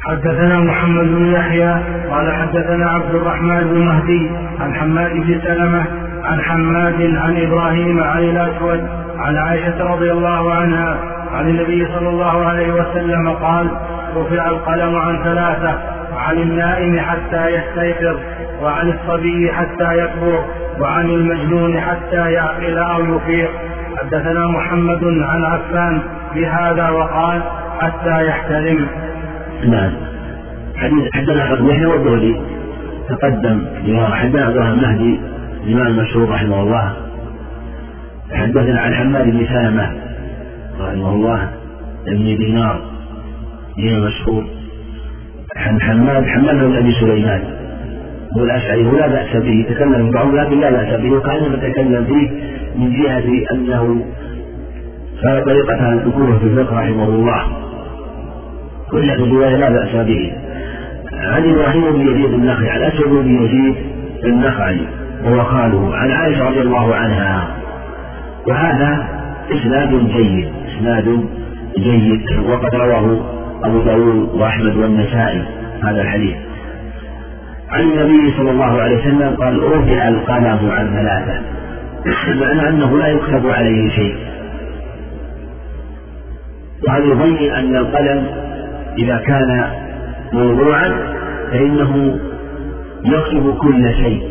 حدثنا محمد بن يحيى قال حدثنا عبد الرحمن بن مهدي عن حماد بن سلمة عن حماد عن إبراهيم عن الأسود عن عائشة رضي الله عنها عن النبي صلى الله عليه وسلم قال رفع القلم عن ثلاثة وعن النائم حتى يستيقظ وعن الصبي حتى يكبر وعن المجنون حتى يعقل أو يفيق. حدثنا محمد عن عفان بهذا وقال حتى يحتلم نعم. حديث حدثنا ابن يحيى والدولي تقدم حدثنا عبد المهدي الإمام المشهور رحمه الله. حدثنا عن حماد بن سلمة رحمه الله ابن دينار الإمام المشهور عن حماد حماد بن أبي سليمان هو الأشعري ولا بأس به تكلم بعض لكن لا بأس به وكان يتكلم فيه من جهة أنه كان طريقة الذكور في الفقه رحمه الله. كل الرواية لا بأس به. عن إبراهيم بن يزيد النخعي عن أسود بن يزيد النخعي وهو خاله عن عائشة رضي الله عنها. وهذا إسناد جيد إسناد جيد وقد رواه أبو داود وأحمد والنسائي هذا الحديث. عن النبي صلى الله عليه وسلم قال رفع القلم عن ثلاثة. <coughs> معنى أنه لا يكتب عليه شيء. وهذا يبين أن القلم إذا كان موضوعا فإنه يكتب كل شيء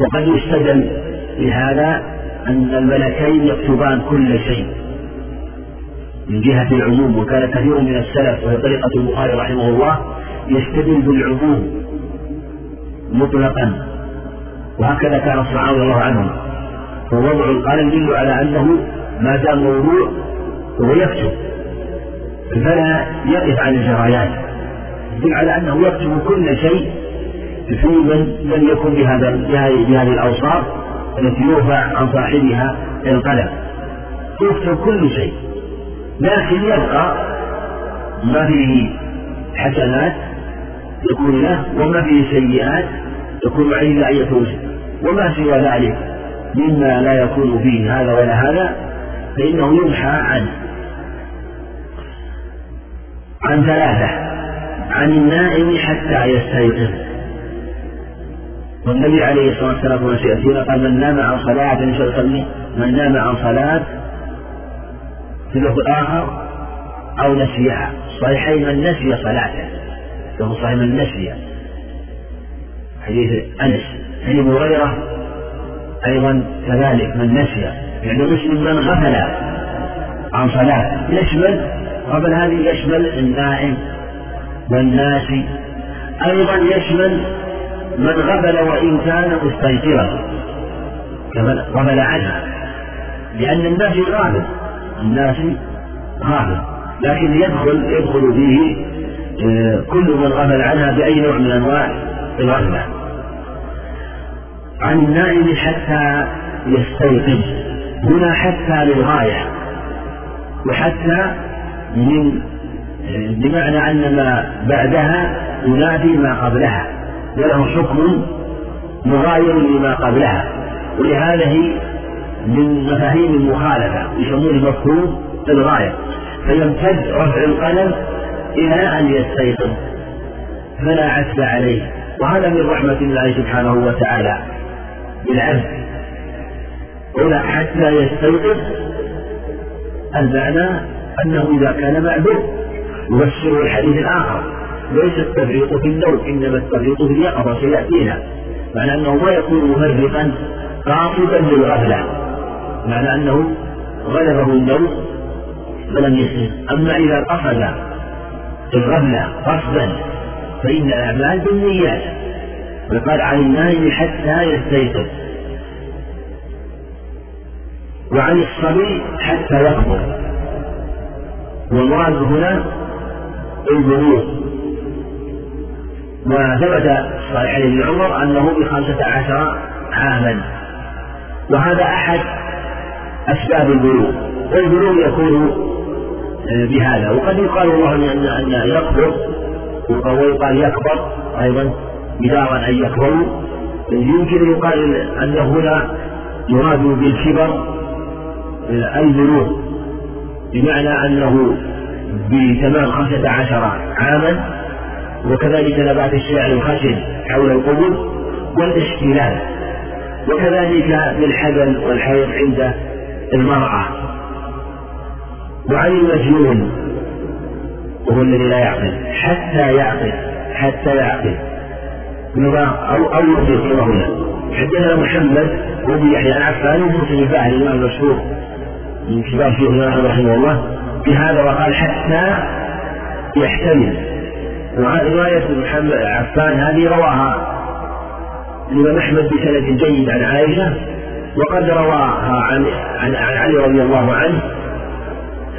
وقد يستدل لهذا أن الملكين يكتبان كل شيء. من جهة العموم وكان كثير من السلف وهي طريقة البخاري رحمه الله يستدل بالعموم مطلقا. وهكذا كان الصحابة رضي الله عنهم. فوضع القلم يدل على أنه ما دام موضوع هو يكتب. فلا يقف عن الجريان يدل على أنه يكتب كل شيء في من لم يكن بهذا بهذه الأوصاف. التي يرفع عن صاحبها القلم. يكتب كل شيء. لكن يبقى ما فيه حسنات يكون له وما فيه سيئات يكون عليه وجه وما سوى ذلك مما لا يكون فيه هذا ولا هذا فإنه يمحى عنه عن ثلاثة عن النائم حتى يستيقظ. والنبي عليه الصلاة والسلام وسيأتينا قال من نام عن صلاة من نام عن صلاة في اللفظ الآخر أو نسيها صحيحين من نسي صلاته له صحيح من نسي حديث أنس. عن أبي هريرة أيضا كذلك من نسي يعني مسلم من غفل عن صلاة. يشمل قبل هذه يشمل النائم والناسي. أيضا يشمل من غفل وإن كان مستيقظا غفل عنها. لأن الناس غافل. الناس غافل. لكن يدخل يدخل فيه آه، كل من غفل عنها بأي نوع من أنواع؟ الغفلة. عن النائم حتى يستيقظ هنا حتى للغاية. وحتى من آه، بمعنى أن ما بعدها ينافي ما قبلها. وله حكم مغاير لما قبلها ولهذا هي من مفاهيم المخالفة يسمونه مفهوم الغاية. فيمتد رفع القلم إلى أن يستيقظ فلا عسل عليه. وهذا من رحمة الله سبحانه وتعالى بالعبد هنا حتى يستيقظ المعنى أنه إذا كان معذور يفسر الحديث الآخر. ليس التفريط في النوم إنما التفريط في اليقظة سيأتينا. معنى أنه ما يكون مفرطا قاصدا للغفلة. معنى أنه غلبه النوم فلم يسلم. أما إذا قصد الغفلة قصدا فإن الأعمال بالنيات. وقال عن النائم حتى يستيقظ. وعن الصبي حتى يكبر والمراد هنا البلوغ وثبت صحيح ابن عمر أنه بخمسة عشر عاما. وهذا أحد أسباب البلوغ والبلوغ يكون آه، بهذا. وقد يقال الله أن أن يكبر ويقال يكبر أيضا بدارا أن يكبروا يمكن يقال أن هنا يراد بالكبر آه، البلوغ بمعنى أنه بتمام خمسة عشر عاما. وكذلك نبات الشعر الخشن حول القبور والاشتلال وكذلك بالحزن والحيض عند المرأة. وعن المجنون وهو الذي لا يعقل حتى يعقل حتى يعقل. أو أو يعطي هنا حدثنا محمد وابن يحيى عن عفان ومسلم الباهلي الإمام المشهور من كبار شيوخ رحمه الله بهذا وقال حتى يحتمل رواية محمد عفان هذه رواها الإمام أحمد بسند جيد عن عائشة وقد رواها عن عن, عن علي رضي الله عنه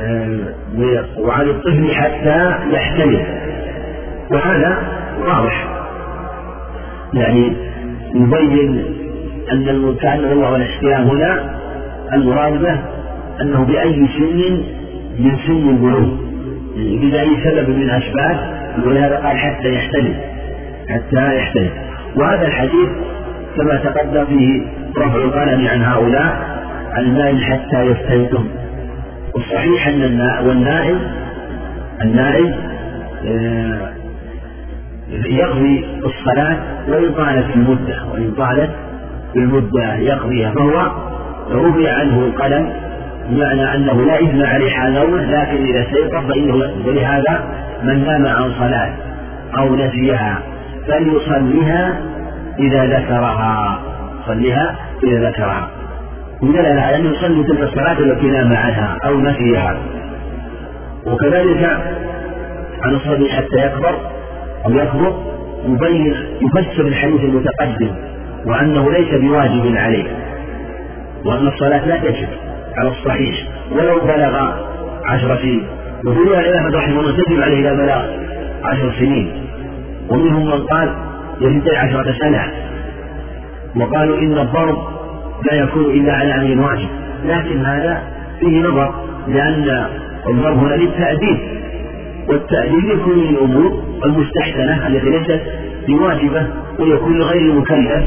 آه، وعن الطفل حتى يحتمل وهذا واضح. يعني يبين أن المتعلم الله والاحتيام هنا المراد به أنه بأي سن من سن البلوغ بأي سبب من الأسباب ولهذا قال حتى يحتمل حتى يحتمل وهذا الحديث كما تقدم فيه رفع القلم عن هؤلاء النائم حتى يفتيتم والصحيح أن والنائم النائم آه، يقضي الصلاة وإن طالت المدة وإن طالت المدة يقضيها فهو رفع عنه القلم بمعنى أنه لا إثم عليه حال نومه لكن إذا استيقظ فإنه ولهذا من نام عن صلاة أو نسيها فليصليها إذا ذكرها. صليها إذا ذكرها. ودلل على أنه يصلي تلك الصلاة التي نام عنها أو نسيها. وكذلك عن الصبي حتى يكبر أو يكبر يبين يفسر الحديث المتقدم وأنه ليس بواجب عليه وأن الصلاة لا تجب على الصحيح. ولو بلغ عشر سنين. وفي رواية أحمد رحمه الله تجب عليه إذا بلغ عشر سنين. ومنهم من قال يهدي عشرة سنة. وقالوا إن الضرب لا يكون إلا على أمر واجب. لكن هذا فيه نظر لأن الضرب هنا للتأديب. والتأديب يكون للأمور المستحسنة التي ليست بواجبة ويكون لغير المكلف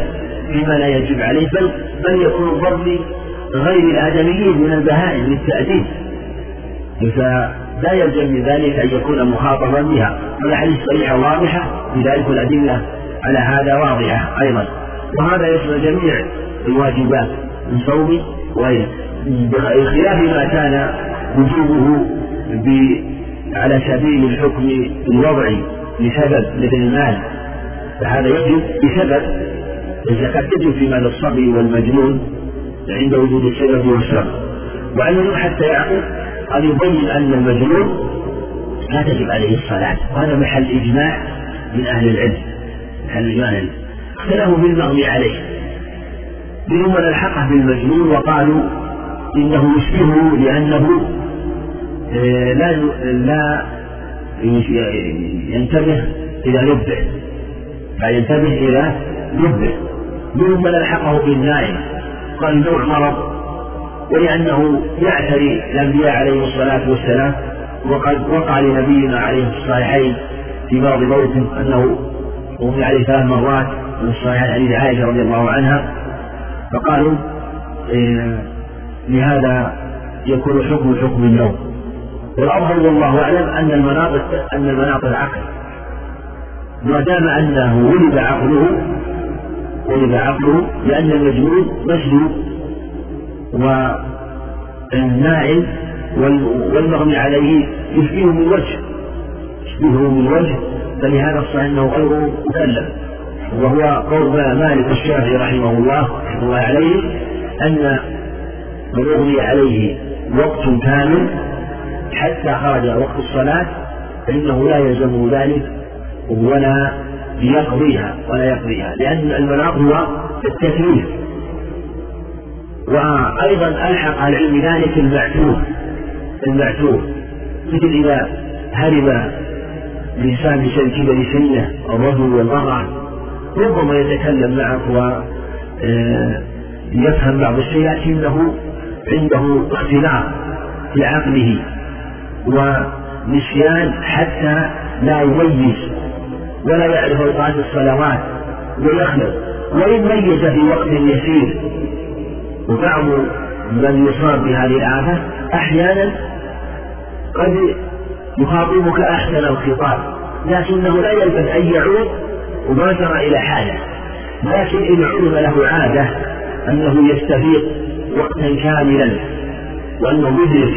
فيما لا يجب عليه بل بل يكون الضرب غير الآدميين من البهائم للتأديب. فلا يلزم من ذلك أن يكون مخاطبا بها. والأحاديث صحيحة واضحة لذلك الأدلة على هذا واضحة أيضا. وهذا يشمل جميع الواجبات من صوم وغيره. بخلاف ما كان وجوبه على سبيل الحكم الوضعي لسبب مثل المال. فهذا يجب بسبب الزكاة تجب في مال الصبي والمجنون عند وجود السبب والسبب وأنه حتى يعقل أن يبين أن المجنون لا تجب عليه الصلاة. وهذا محل إجماع من أهل العلم. محل إجماع. اختلفوا في المغني عليه. منهم من الحقه بالمجنون وقالوا إنه يشبهه لأنه آه، لا لا ينتبه إذا نبه لا ينتبه إذا نبه منهم من ألحقه بالنائم. قال نوع مرض ولأنه يعتري الأنبياء عليهم الصلاة والسلام وقد وقع لنبينا عليه الصالحين في بعض موته أنه وفي عليه ثلاث مرات من الصحيحين حديث عائشة رضي الله عنها فقالوا إيه لهذا يكون حكم حكم النوم والأظهر والله أعلم أن المناط أن المناط العقل ما دام أنه ولد عقله ولد عقله لأن المجنون مسجون والنائم والمغني عليه يشبهه من وجه يشبهه من وجه فلهذا الصحيح أنه غير مكلف. وهو قول مالك الشافعي رحمه الله رحمه الله عليه أن من أغني عليه وقت كامل حتى خرج وقت الصلاة فإنه لا يلزمه ذلك ولا يقضيها ولا يقضيها لأن المناط هو التكليف وأيضا ألحق على العلم ذلك المعتوه المعتوه. مثل إذا هرب الإنسان بسبب كبر سنه الرجل والمرأة ربما يتكلم معك ويفهم آه، بعض الشيء لكنه عنده اختلاط في عقله ونسيان حتى لا يميز ولا يعرف اوقات الصلوات ويخلط وان ميز في وقت يسير. وبعض من يصاب بهذه الآفة أحيانا قد يخاطبك أحسن الخطاب لكنه لا يلبث أن يعود مباشرة إلى حاله. لكن إن علم له عادة أنه يستفيق وقتا كاملا وأنه يدرك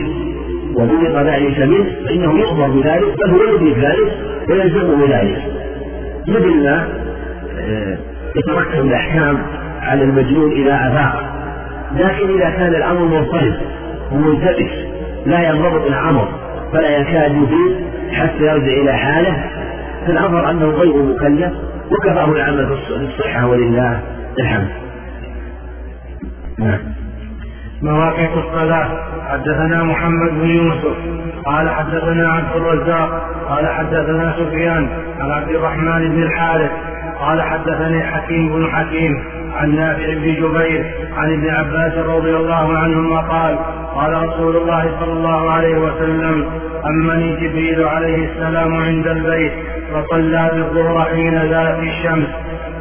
وبلغ ذلك منه فإنه يؤمر بذلك بل هو يدرك ذلك ويلزمه ذلك. مثل ما آه، تتركب الأحكام على المجنون إذا أفاق. لكن إذا كان الأمر منصرف وملتبس لا ينضبط الأمر فلا يكاد يفيد حتى يرجع إلى حاله فالأمر أنه غير مكلف وكفاه العمل في الصحة ولله الحمد. نعم. مواقف الصلاة. حدثنا محمد بن يوسف. قال حدثنا عبد الرزاق. قال حدثنا سفيان عن عبد الرحمن بن الحارث. قال حدثني حكيم بن حكيم عن نافع بن جبير عن ابن عباس رضي الله عنهما قال قال رسول الله صلى الله عليه وسلم أمني جبريل عليه السلام عند البيت فصلى بالظهر حين زالت الشمس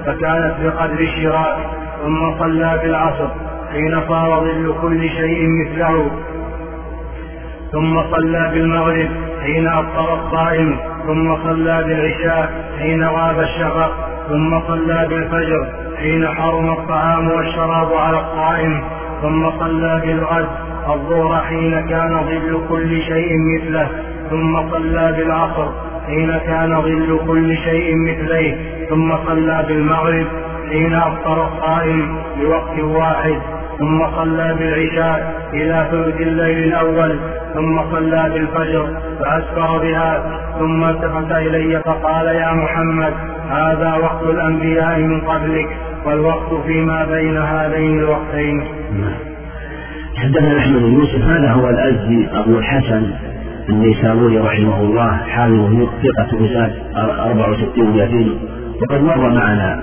فكانت بقدر الشراك ثم صلى بالعصر. حين صار ظل كل شيء مثله. ثم صلى بالمغرب حين أفطر الصائم ثم صلى بالعشاء حين غاب الشفق ثم صلى بالفجر حين حرم الطعام والشراب على الصائم ثم صلى بالغد الظهر حين كان ظل كل شيء مثله ثم صلى بالعصر حين كان ظل كل شيء مثليه ثم صلى بالمغرب حين أفطر الصائم لوقت واحد. ثم صلى بالعشاء إلى ثلث الليل الأول ثم صلى بالفجر فأسفر بها ثم التفت إلي فقال يا محمد هذا وقت الأنبياء من قبلك والوقت فيما بين هذين الوقتين. حدثنا أحمد بن يوسف هذا هو الأزدي أبو الحسن النيسابوري رحمه الله حامل ثقة رجال 64 200 وقد مر معنا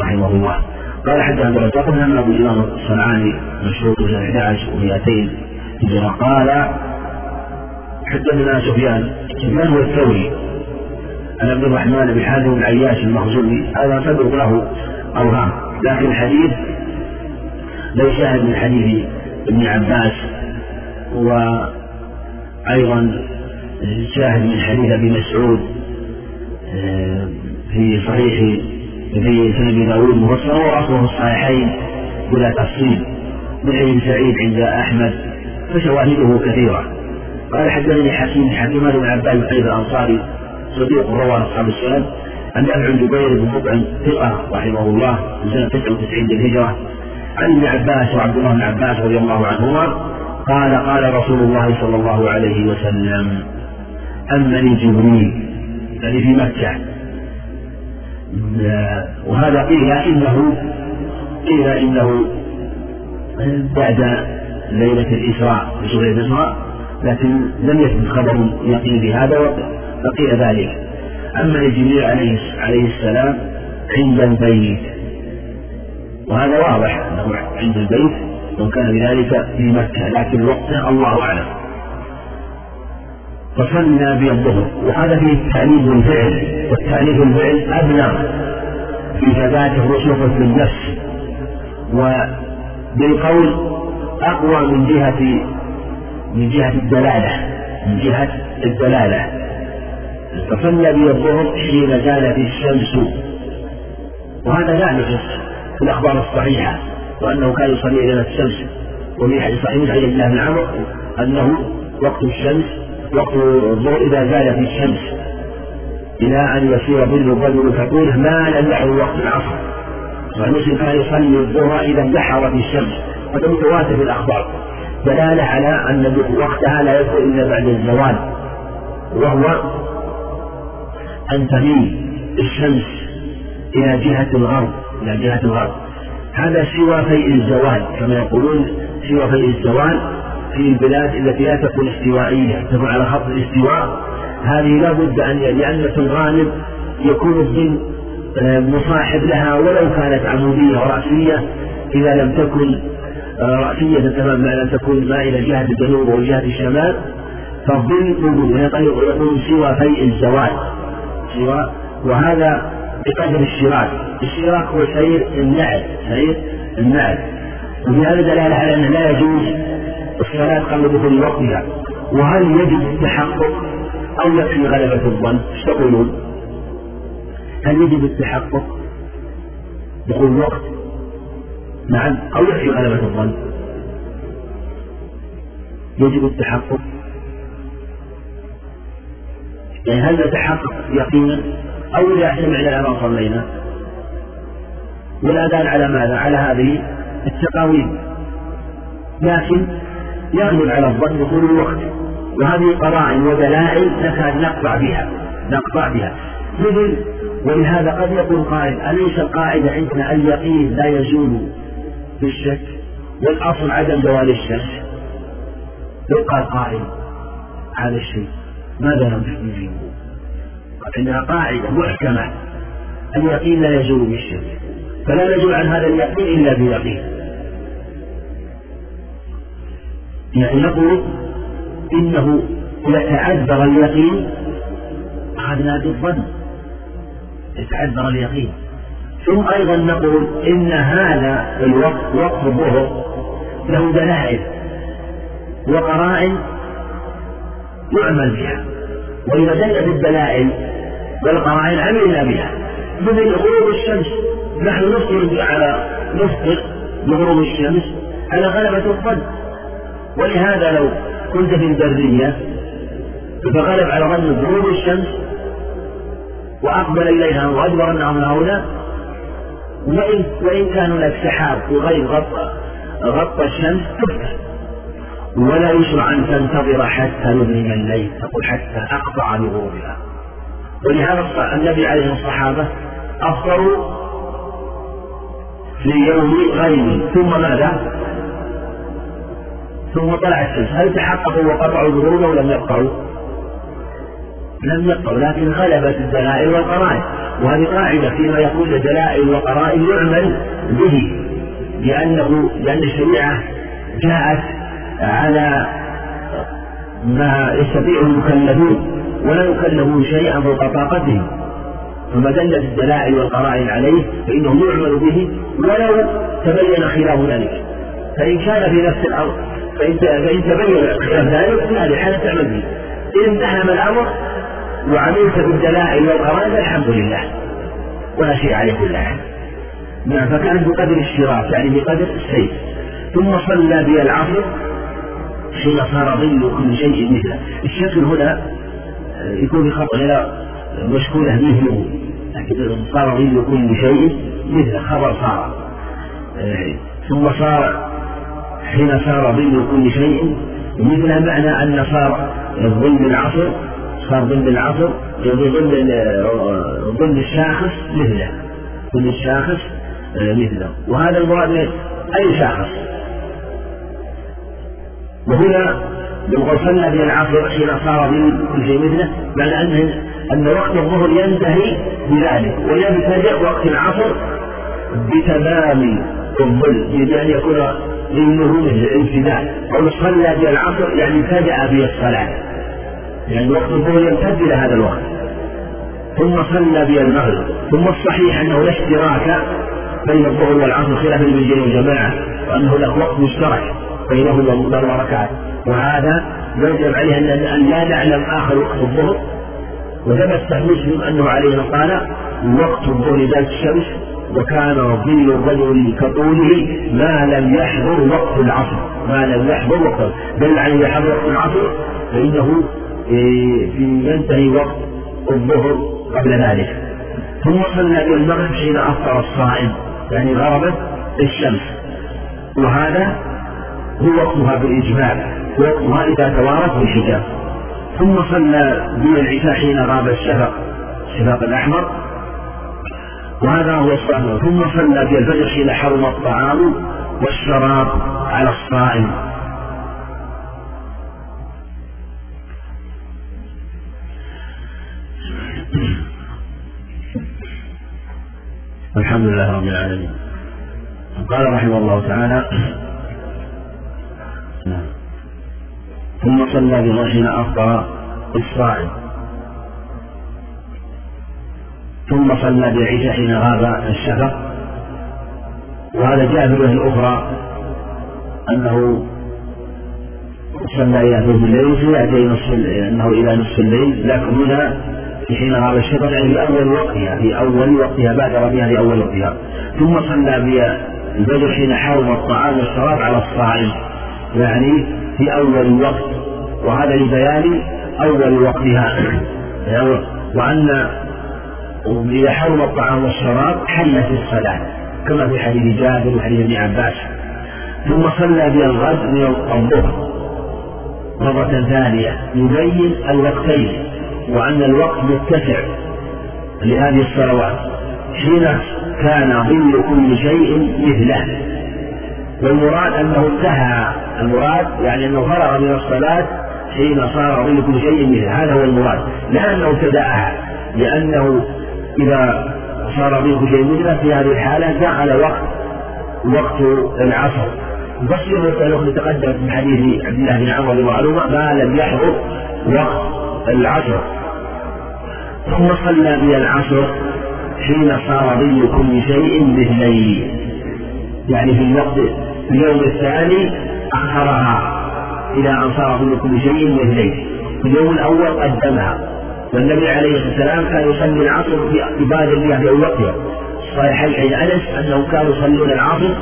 رحمه الله. قال حتى عبد الرزاق بن أبو الامام الصنعاني مشهور سنه 11 و200 هجرة. قال حدثنا سفيان سفيان هو الثوري. عن عبد الرحمن بن حازم بن عياش المخزومي هذا صدق له أوهام. لكن الحديث شاهد من حديث ابن عباس وأيضا شاهد من حديث أبي مسعود آه، في صحيح في سنن داوود مفصل وأصله الصحيحين بلا تفصيل من حديث سعيد عند أحمد فشواهده كثيرة. قال حدثني حكيم حكيم بن عباس بن الأنصاري صديق روى أصحاب السنن عن عن جبير بن مطعم ثقة رحمه الله من سنة 99 للهجرة عن ابن عباس وعبد الله بن عباس رضي الله عنهما قال قال رسول الله صلى الله عليه وسلم أمني جبريل يعني في مكة. وهذا قيل إنه قيل إنه بعد ليلة الإسراء سورة الإسراء لكن لم يثبت خبر يقين بهذا فقيل ذلك. أما جبريل عليه عليه السلام عند البيت. وهذا واضح أنه عند البيت وكان كان بذلك في مكة لكن وقته الله أعلم. فصلنا بالظهر وهذا فيه التأنيب بالفعل والتأنيب بالفعل أبلغ في ثبات الرسوخ في النفس. وبالقول أقوى من جهة من جهة الدلالة. من جهة الدلالة. فصلى بالظهر حين زالت الشمس. وهذا لا نقص في الأخبار الصحيحة وأنه كان يصلي إلى الشمس. وفي حديث صحيح من حديث الله بن عمرو أنه وقت الشمس وقت الظهر إذا زالت الشمس إلى أن يصير ظل الرجل فقوله ما يحضر وقت العصر. فالمسلم كان يصلي الظهر إذا انتحرت الشمس. هذا متواتر في الأخبار. دلالة على أن وقتها لا يكون إلا بعد الزوال. وهو أن تميل الشمس إلى جهة الغرب إلى جهة الغرب. هذا سوى فيء الزوال كما يقولون سوى فيء الزوال في البلاد التي لا تكون استوائية تكون على خط الاستواء. هذه لا بد أن لأن في الغالب يكون الظل آه، مصاحب لها ولو كانت عمودية ورأسية إذا لم تكن آه، رأسية تمام ما لم تكن مائلة جهة الجنوب وجهة الشمال فالظل موجود يكون سوى فيء الزوال سوى وهذا بقدر الشراك. الشراك هو سير النعل سير النعل. وفي هذا دلالة على أنه لا يجوز الصلاة دخول وقتها وهل يجب التحقق أو يكفي غلبة الظن؟ إيش تقولون؟ هل يجب التحقق دخول الوقت؟ نعم أو يكفي غلبة الظن؟ يجب التحقق يعني هل نتحقق يقينا أو إذا سمعنا ما صلينا والأذان على ماذا؟ على هذه التقاويم لكن يغلب على الظن دخول الوقت. وهذه قرائن ودلائل نكاد نقطع بها نقطع بها. مثل ولهذا قد يقول قائل أليس القاعدة عندنا اليقين لا يزول بالشك؟ والأصل عدم زوال الشك. لو قال قائل هذا الشيء ماذا نجيبه؟ إنها قاعدة محكمة. اليقين لا يزول بالشك. فلا نزول عن هذا اليقين إلا بيقين. يعني نقول إنه يتعذر اليقين أخذنا بالظن يتعذر اليقين. ثم أيضا نقول إن هذا الوقت وقت الظهر له دلائل وقرائن يعمل بها. وإذا دلت الدلائل والقرائن عملنا بها. مثل غروب الشمس. نحن نفطر على نفطر بغروب الشمس على غلبة الظن. ولهذا لو كنت في البرية فغلب على ظن غروب الشمس وأقبل إليها وأدبر أنهم هؤلاء وإن وإن كان هناك سحاب وغير غطى غطى الشمس تفتح ولا يشرع أن تنتظر حتى يظلم الليل تقول حتى أقطع لغروبها ولهذا النبي عليه الصحابة أفطروا في يوم غيم ثم ماذا؟ ثم طلع الشمس. هل تحققوا وقطعوا الغروب أو لم يقطعوا؟ لم يقطعوا لكن غلبت الدلائل والقرائن. وهذه قاعدة فيما يقول دلائل وقرائن يعمل به لأنه لأن الشريعة جاءت على ما يستطيع المكلفون ولا يكلفون شيئا فوق طاقتهم. فما دلت الدلائل والقرائن عليه فإنه يعمل به ولو تبين خلاف ذلك. فإن كان في نفس الأمر فإن فإن تبين ذلك هذه الحالة تعمل به إن امتحن الأمر وعملت بالدلائل والقرائن الحمد لله. ولا شيء عليه كل حال نعم فكانت بقدر الشراك يعني بقدر السيف. ثم صلى بي العصر حين صار ظل كل شيء مثله. الشكل هنا يكون بخطأ إلى مشكولة مثله لكن صار ظل كل شيء مثله خبر صار. ثم صار حين صار ظل كل شيء مثل معنى أن صار ظل العصر صار ظل العصر ظل ظل الشاخص مثله. ظل الشاخص مثله. وهذا المراد أي شاخص؟ وهنا لو صلى في العصر حين صار ظل كل شيء مثله معنى أنه أن وقت الظهر ينتهي بذلك ويبتدئ وقت العصر بتمام الظل بأن يكون ظله مثل الامتداد أو صلى في العصر يعني ابتدأ به الصلاة يعني وقت الظهر يمتد إلى هذا الوقت. ثم صلى به المغرب ثم الصحيح أنه لا اشتراك بين الظهر والعصر خلافا للجن والجماعة وأنه له وقت مشترك بينهما أربع ركعات. وهذا يجب عليه أن لا نعلم آخر وقت الظهر. وثبت مسلم أنه عليه قال وقت الظهر ذات الشمس وكان ظل الرجل كطوله ما لم يحضر وقت العصر. ما لم يحضر وقت دل على إذا حضر وقت العصر فإنه إيه، ينتهي وقت الظهر قبل ذلك. ثم صلى إلى المغرب حين أفطر الصائم. يعني غربت الشمس. وهذا هو وقتها بالإجماع. وقتها إذا توارت بالحجاب. ثم صلى بين العشاء حين غاب الشفق. الشفق الأحمر. وهذا هو الصلاة ثم صلى بالفجر حين حرم الطعام والشراب على الصائم. الحمد لله رب العالمين. قال رحمه الله تعالى ثم صلى بما حين أفطر الصائم. ثم صلى بالعشاء حين غاب الشفق. وهذا جاء في الأخرى أنه صلى إلى ثلث الليل سيأتي نصف أنه إلى نصف الليل. لكن هنا في حين غاب الشفق يعني في أول وقتها في أول وقتها بعد ربيعها في أول وقتها. ثم صلى بالفجر حين حرم الطعام والشراب على الصائم يعني في أول وقت. وهذا لبيان أول وقتها. <coughs> وأن إذا حرم الطعام والشراب حلت الصلاة كما في حديث جابر وحديث ابن عباس. ثم صلى بالغد من الظهر. مرة ثانية يبين الوقتين وأن الوقت متسع لهذه الصلوات حين كان ظل كل شيء مثله. والمراد أنه انتهى المراد يعني أنه فرغ من الصلاة حين صار ظل كل شيء مثله. هذا هو المراد لا أنه ابتدأها لأنه إذا صار كل شيء مثله في هذه الحالة دخل وقت وقت العصر. بصير المسألة التي تقدمت من حديث عبد الله بن عمر رضي الله عنهما ما لم يحضر وقت العصر. ثم صلى بي العصر حين صار ظل كل شيء مثلي يعني في الوقت اليوم الثاني أخرها إلى أن صار ظل كل شيء مثلي في اليوم الأول قدمها. والنبي عليه الصلاة والسلام كان يصلي العصر في الله في وقتها صحيح حين أنس أنه كانوا يصلون العصر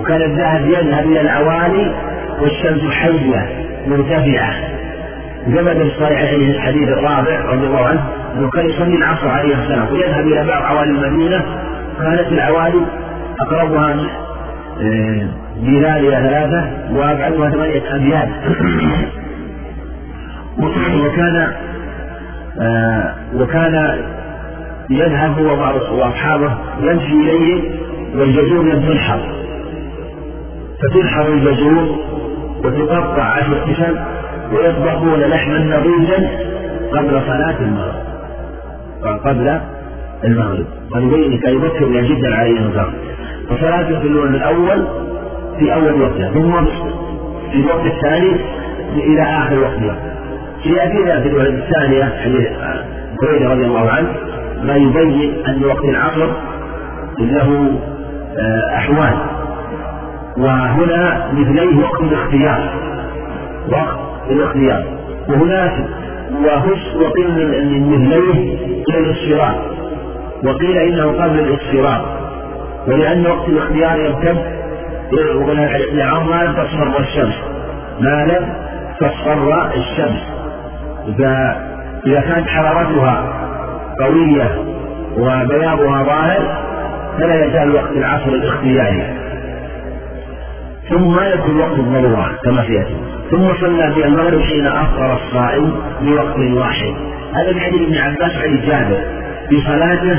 وكان الذهب يذهب إلى العوالي والشمس حية مرتفعة. كما في الصحيحين الحديث الرابع رضي الله عنه أنه كان يصلي العصر عليه السلام ويذهب إلى بعض عوالي المدينة. كانت العوالي أقربها بلالها ثلاثة وأبعدها ثمانية أبيات. <coughs> وكان آه وكان يذهب هو وأصحابه يمشي إليه والجزور لم تنحر فتنحر الجزور وتقطع عشر قسم ويطبخون لحما نضيجا قبل صلاة المغرب. قبل المغرب. ولذلك يبكر جدا عليه الصلاة فصلاة في الأول في أول وقتها ثم في الوقت الثاني إلى آخر وقتها سيأتينا في الوقت الثانية حديث بريدة رضي الله عنه ما يبين أن وقت العصر له آه، أحوال. وهنا مثليه وقت الاختيار. وقت الاختيار. وهناك وهش وقيل من مثليه إلى الاصفرار وقيل إنه قبل الاصفرار. ولأن وقت الاختيار يمتد لعام ما لم تصفر الشمس. ما لم؟ تصفر الشمس. إذا كانت حرارتها قوية وبياضها ظاهر فلا يزال وقت العصر الاختياري. ثم يكون وقت الضرورة كما سياتي ثم صلى في المغرب حين أفطر الصائم بوقت واحد. هذا من حديث ابن عباس عن جابر. في صلاته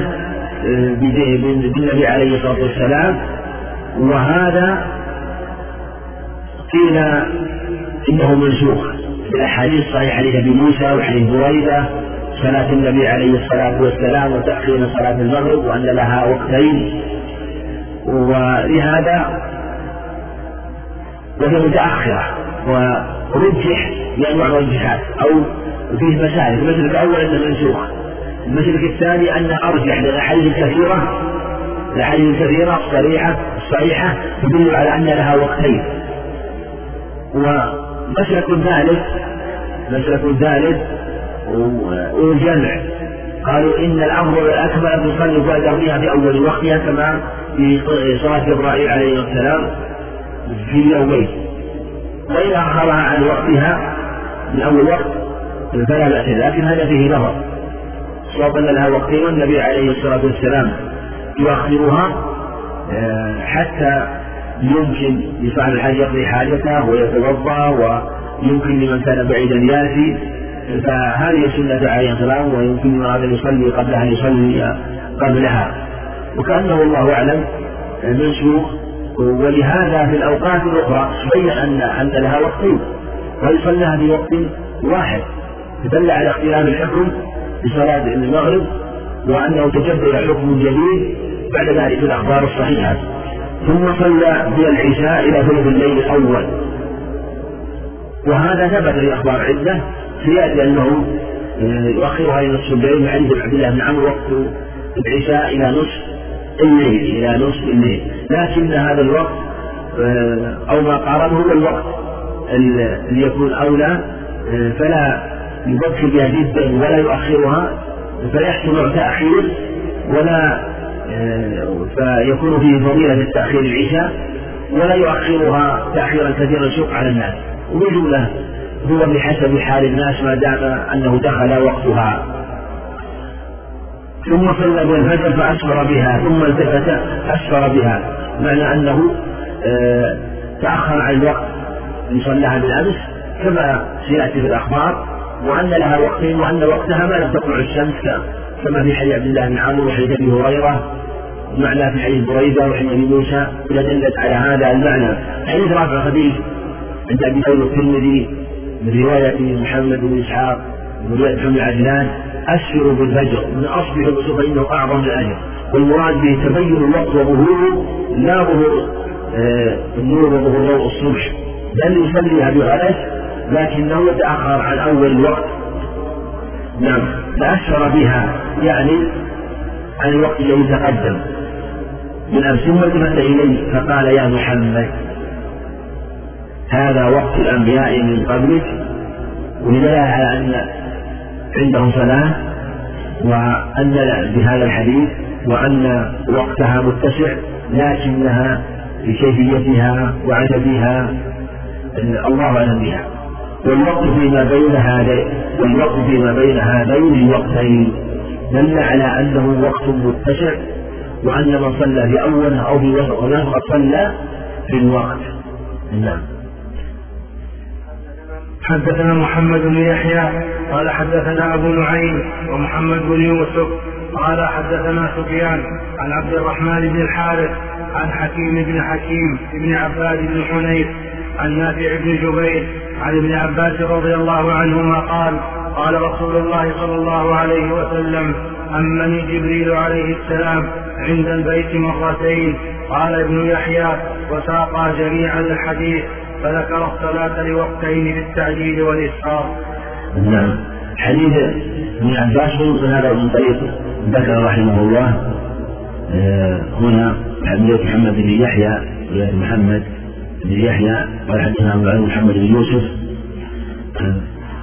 آه، بالنبي عليه الصلاة والسلام. وهذا قيل إنه منسوخ. في الاحاديث الصحيحه حديث أبي موسى وحديث بريده صلاة النبي عليه الصلاة والسلام وتأخير صلاة المغرب وأن لها وقتين. ولهذا وهي متأخرة ورجح لأنواع الرجحات أو فيه مسالك المسلك الأول أنه منسوخ. المسلك الثاني أنه أرجح للأحاديث الكثيرة الأحاديث الكثيرة الصريحة الصحيحة تدل على أن لها وقتين. ومسلك ثالث مسلك ثالث والجمع. قالوا إن الأفضل الأكمل أن تصلي بعد في أول وقتها كما في صلاة إبراهيم عليه السلام في يومين. وإذا أخرها عن وقتها من أول وقت فلا بأس لكن هذا فيه نظر. صواب أن لها وقتين والنبي عليه الصلاة والسلام يؤخرها آه، حتى يمكن لصاحب الحاج يقضي حاجته ويتوضأ ويمكن لمن كان بعيدا يأتي. فهذه سنة عليه السلام ويمكن أن يصلي قبل أن يصلي قبلها. وكأنه الله أعلم منسوخ ولهذا في الأوقات الأخرى بين أن أن لها وقتين ويصلىها في وقت واحد. دل على اختلاف الحكم بصلاة المغرب وأنه تجدد حكم جديد بعد ذلك الأخبار الصحيحة. ثم صلى في العشاء إلى ثلث الليل الأول. وهذا ثبت في أخبار عدة سيأتي أنه يؤخرها إلى نصف الليل من حديث عبد الله بن عمرو وقت العشاء إلى نصف الليل إلى نصف الليل. لكن هذا الوقت آه، أو ما قارنه هو الوقت اللي يكون أولى آه، فلا يبكر بها جدا ولا يؤخرها فيحصل تأخير ولا آه، فيكون فيه فضيلة التأخير العشاء ولا يؤخرها تأخيرا كثيرا يشق على الناس. وبجملة هو بحسب حال الناس ما دام أنه دخل وقتها. ثم صلى بالفجر فأسفر بها ثم التفت أسفر بها. معنى أنه آه، تأخر عن الوقت اللي صلاها بالأمس كما سيأتي في الأخبار وأن لها وقتين وأن وقتها ما لم تطلع الشمس كما في حديث عبد الله بن عمرو وحديث أبي هريرة معنى في حديث بريدة وحديث أبي موسى دلت على هذا المعنى. حديث رافع خديج عند أبي داود الترمذي من رواية محمد بن إسحاق من رواية محمد عدنان أسفروا بالفجر من أصبح الوصول فإنه أعظم الأجر. والمراد به تبين الوقت وظهوره لا ظهور آه النور وظهور ضوء الصبح. بل يصليها بغلس لكنه يتأخر عن أول الوقت. نعم. فأسفر بها يعني عن الوقت الذي تقدم. من أمس ثم التفت إليه فقال يا محمد هذا وقت الأنبياء من قبلك ودلالة على أن عندهم صلاة وأن بهذا الحديث وأن وقتها متسع لكنها بكيفيتها وعددها الله أعلم بها. والوقت فيما بين هذين والوقت فيما بين هذين الوقتين دل على أنه وقت متسع وأن من صلى في أوله أو في قد صلى في الوقت. نعم. حدثنا محمد بن يحيى قال حدثنا أبو نعيم ومحمد بن يوسف قال حدثنا سفيان عن عبد الرحمن بن الحارث عن حكيم بن حكيم بن عباد بن حنيف عن نافع بن جبير عن ابن عباس رضي الله عنهما قال قال رسول الله صلى الله عليه وسلم أمني جبريل عليه السلام عند البيت مرتين. قال ابن يحيى وساق جميع الحديث فذكر الصلاة لوقتين بالتعجيل والإسحار. نعم. حديث ابن عباس هذا من طريق ذكر رحمه الله آه، هنا حديث محمد بن يحيى محمد. بن يحيى قال حدثنا ابو محمد بن يوسف.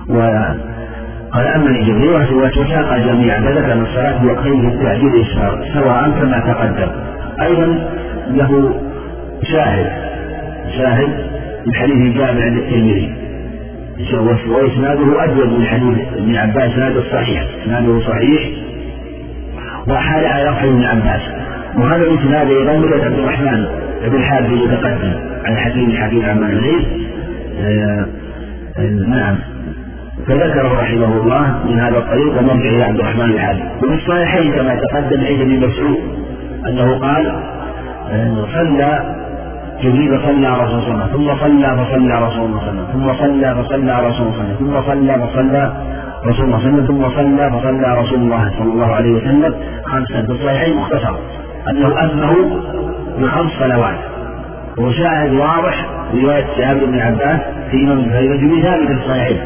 وقال أما جبريل وساق جميعا فذكر أن الصلاة بوقتين بالتعجيل والاسحار سواء كما تقدم. أيضا له شاهد شاهد من حديث جابر عند الترمذي. وإسناده أجود من حديث ابن عباس إسناده صحيح إسناده صحيح. وحال على رفع ابن عباس. وهذا الإسناد أيضا من عبد الرحمن بن حارث المتقدم عن حكيم حكيم عن العزيز آه نعم. فذكره رحمه الله من هذا الطريق ومرجع إلى عبد الرحمن الحارث وفي الصحيحين كما تقدم عند ابن مسعود أنه قال آه، صلى جبريل صلى رسول الله ثم صلى فصلى رسول الله صلى ثم صلى فصلى رسول الله ثم صلى فصلى رسول الله صلى ثم صلى فصلى رسول الله صلى الله عليه وسلم. خمسا في الصحيحين مختصر أنه اثنه بخمس صلوات. وشاهد واضح رواية جابر بن عباس في إمام البخاري ثابت في الصحيحين.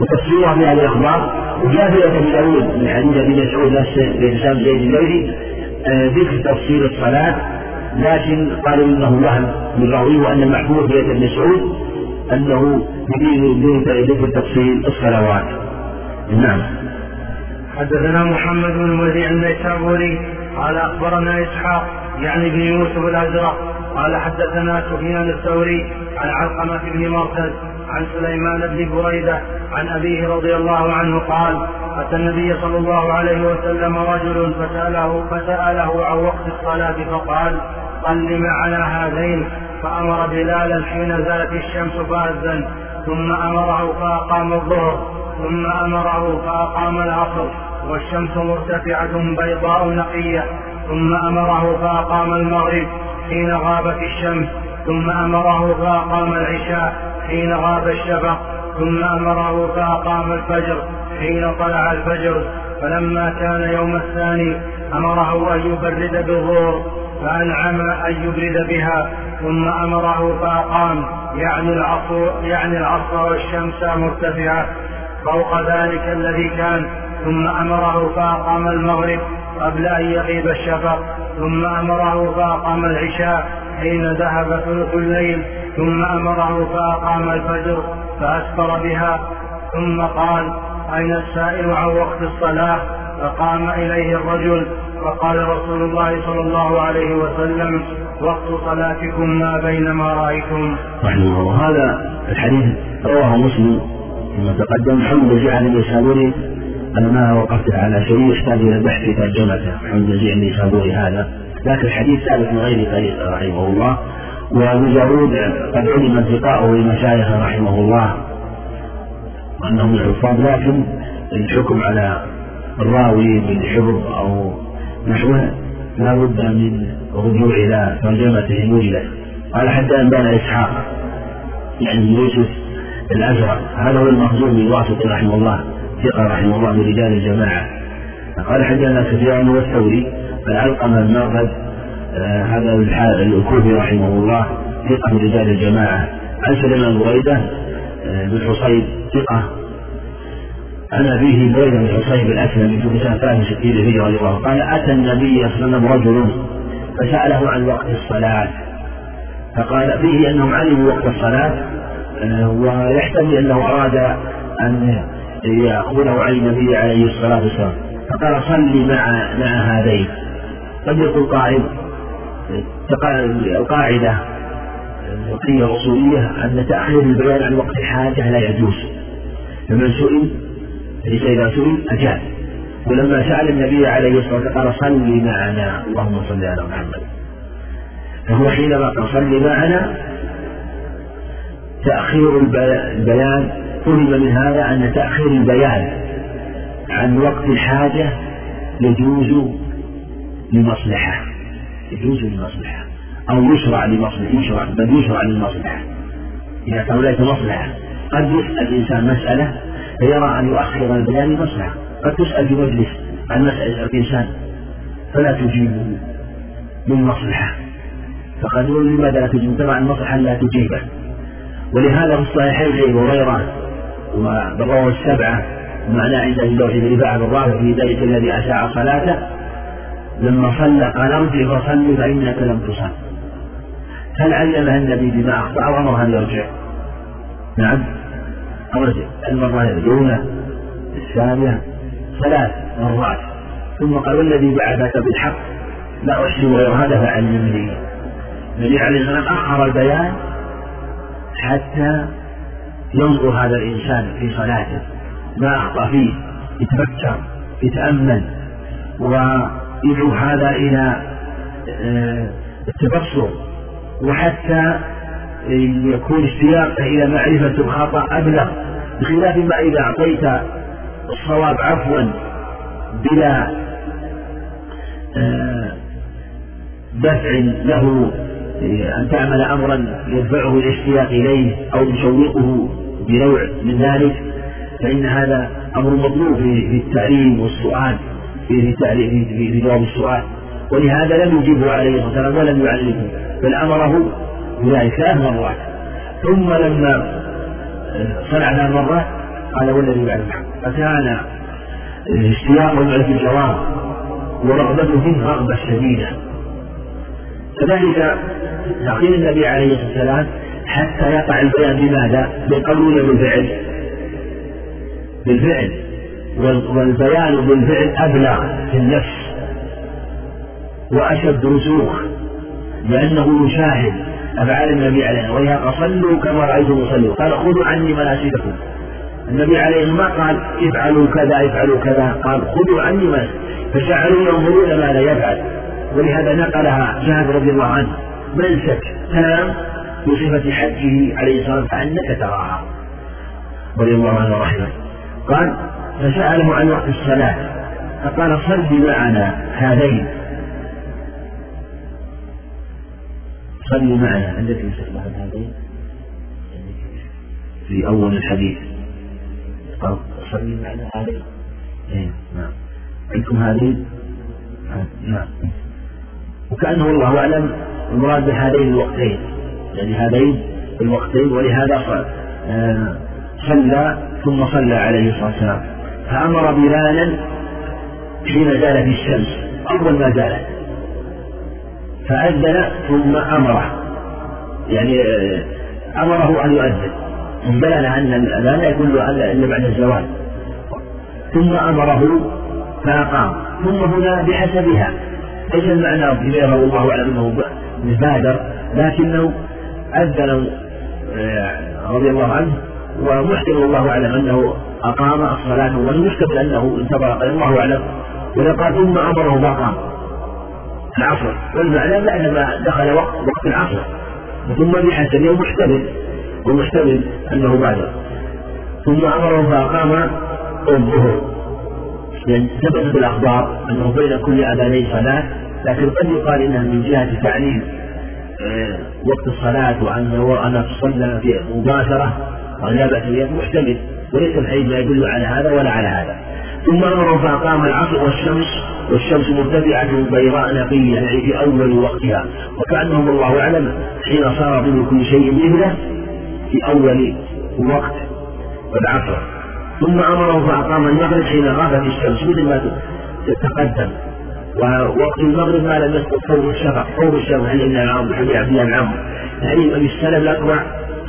وتفسيرها في هذه الأخبار وجاء في أبي داود من حديث أبي مسعود بن سام زيد الليلي ذكر تفصيل الصلاة لكن قالوا إنه وهم من راويه وأن المحفوظ في ابن مسعود أنه يريد ذكر تفصيل الصلوات. نعم. حدثنا محمد بن وديع النيسابوري قال أخبرنا إسحاق يعني بن يوسف الأزرق قال حدثنا سفيان الثوري عن علقمة بن مرتد عن سليمان بن بريدة عن أبيه رضي الله عنه قال أتى النبي صلى الله عليه وسلم رجل فسأله فسأله عن وقت الصلاة فقال صل معنا هذين فأمر بلالا حين زالت الشمس فاذن ثم أمره فأقام الظهر ثم أمره فأقام العصر والشمس مرتفعة بيضاء نقية ثم أمره فأقام المغرب حين غابت الشمس ثم أمره فأقام العشاء حين غاب الشفق ثم أمره فأقام الفجر حين طلع الفجر. فلما كان يوم الثاني أمره أن يبرد بالظهر فأنعم أن يبرد بها ثم أمره فأقام يعني العصر يعني العصر والشمس مرتفعة. فوق ذلك الذي كان ثم أمره فأقام المغرب قبل أن يغيب الشفق. ثم أمره فأقام العشاء حين ذهب ثلث الليل. ثم أمره فأقام الفجر فأسفر بها. ثم قال أين السائل عن وقت الصلاة؟ فقام إليه الرجل فقال رسول الله صلى الله عليه وسلم وقت صلاتكم ما بين ما رأيتم رحمه الله. هذا الحديث رواه مسلم كما تقدم. محمد بن جعل النيسابوري أنا ما وقفت على شيء يحتاج إلى بحث في ترجمته محمد نزيع النيسابوري هذا لكن الحديث ثابت من غير طريق رحمه الله. وأبو داود قد علم انتقاؤه لمشايخ رحمه الله وأنهم الحفاظ لكن الحكم على الراوي بالحفظ أو نحوه لا بد من الرجوع إلى ترجمته وجدت قال حتى إن بان إسحاق يعني يوسف الأزرق. هذا هو المخزومي الواسطي رحمه الله. ثقة رحمه الله من رجال الجماعة. قال حدثنا سفيان والثوري فالعلقمه المرغد آه هذا الكوفي رحمه الله ثقة من رجال الجماعة. عن سليمان بريدة آه بن حصيب ثقة. عن أبيه بريدة بن حصيب الأسلمي في سنة 63 هجرة رضي الله قال أتى النبي صلى الله عليه وسلم رجل فسأله عن وقت الصلاة. فقال فيه أنهم علموا وقت الصلاة آه، ويحتمل أنه أراد أن يأخذه عن النبي عليه الصلاة والسلام. فقال صلي مع مع هذين. قد يقول قائل. القاعدة الفقهية الأصولية أن تأخير البيان عن وقت الحاجة لا يجوز. فمن سئل ليس إذا سئل أجاب. ولما سأل النبي عليه الصلاة والسلام قال صلي معنا. اللهم صل على محمد. فهو حينما قال صلي معنا تأخير البيان فهم من هذا أن تأخير البيان عن وقت الحاجة يجوز لمصلحة يجوز لمصلحة أو يشرع لمصلحة يشرع بل يشرع للمصلحة. إذا كان مصلحة قد يسأل الإنسان مسألة فيرى أن يؤخر البيان مصلحة قد تسأل في مجلس عن مسألة الإنسان فلا تجيبه من مصلحة. فقد يقول لماذا لا تجيب؟ طبعا المصلحة لا تجيبه. ولهذا في الصحيحين زي هريرة ورواه السبعة ومعنى عند أبي بكر بن رفاعة الرافع في ذلك الذي أشاع صلاته لما صلى قال ارجع فصلي فإنك لم تصل. هل علمها النبي بما أخطأ أو أمرها أن يرجع؟ نعم. أرجع المرة الأولى الثانية ثلاث مرات. ثم قال والذي بعثك بالحق لا أحسن غير هذا فعلمني. النبي عليه الصلاة والسلام أخر البيان حتى ينظر هذا الإنسان في صلاته ما أخطأ فيه يتفكر يتأمل ويدعو هذا إلى آه، التبصر وحتى يكون اشتياقه إلى معرفة الخطأ أبلغ بخلاف ما إذا أعطيت الصواب عفوا بلا آه، دفع له أن تعمل أمرا يدفعه الاشتياق إليه أو يشوقه بنوع من ذلك فإن هذا أمر مطلوب في التعليم والسؤال في في جواب السؤال. ولهذا لم يجيبه عليه الصلاة ولم يعلمه بل أمره بذلك ثلاث مرات. ثم لما صنع ثلاث مرات قال والذي بعد. فكان اشتياقه في الجواب ورغبته رغبة شديدة كذلك تأخير النبي عليه الصلاة والسلام حتى يقع البيان بماذا؟ بالقول ولا بالفعل؟ بالفعل والبيان بالفعل أبلغ في النفس وأشد رسوخ لأنه يشاهد أفعال النبي عليه الصلاة والسلام. ولهذا صلوا كما رأيتم صلوا. قال خذوا عني مناسككم. النبي عليه ما قال افعلوا كذا افعلوا كذا. قال خذوا عني مناسك فجعلوا ينظرون ما لا يفعل. ولهذا نقلها جابر رضي الله عنه. منسك تام بصفة حجه عليه الصلاة والسلام كأنك تراها. رضي الله عنه ورحمه. قال فسأله عن وقت الصلاة. فقال صل معنا هذين. صل معنا. عندك مثل هذين؟ في أول الحديث. قال صل معنا هذين. إيه نعم. عندكم هذين؟ نعم. وكأنه والله أعلم. المراد بهذين الوقتين. يعني هذين الوقتين ولهذا آه، صلى ثم صلى عليه الصلاة والسلام. فأمر بلالا حين زالت الشمس. أول ما زالت فأذن ثم أمره. يعني آه، أمره أن يؤذن. بلغ أن الأذان يكون إلا بعد الزوال. ثم أمره فأقام. ثم هنا بحسبها ليس المعنى؟ بغيره والله أعلم أنه بادر لكنه أذن آه، رضي الله عنه ومحتمل الله أعلم أنه أقام الصلاة يحتمل أنه انتظر الله أعلم قال ثم أمره فأقام العصر. والمعنى بعدما دخل وقت وقت العصر. ثم بحسب يوم محتمل ومحتمل أنه بعده ثم أمره فأقام الظهر لأن ثبتت الأخبار أنه بين كل أذانين صلاة لكن قد يقال إنها من جهة تعليم. وقت الصلاة وأن أن تصلى مباشرة ولا بأس محتمل. وليس الحديث لا يدل على هذا ولا على هذا. ثم أمره فأقام العصر والشمس والشمس مرتفعة بيضاء نقية يعني في أول وقتها. وكأنهم الله أعلم حين صار من كل شيء مثله في أول وقت العصر. ثم أمره فأقام المغرب حين غابت الشمس مثل ما تقدم. ووقت المغرب ما لم يسقط فوق الشفق فوق الشفق عن إبن العمر حديث عبد الله بن عمرو يعني أبي السلف الأكبر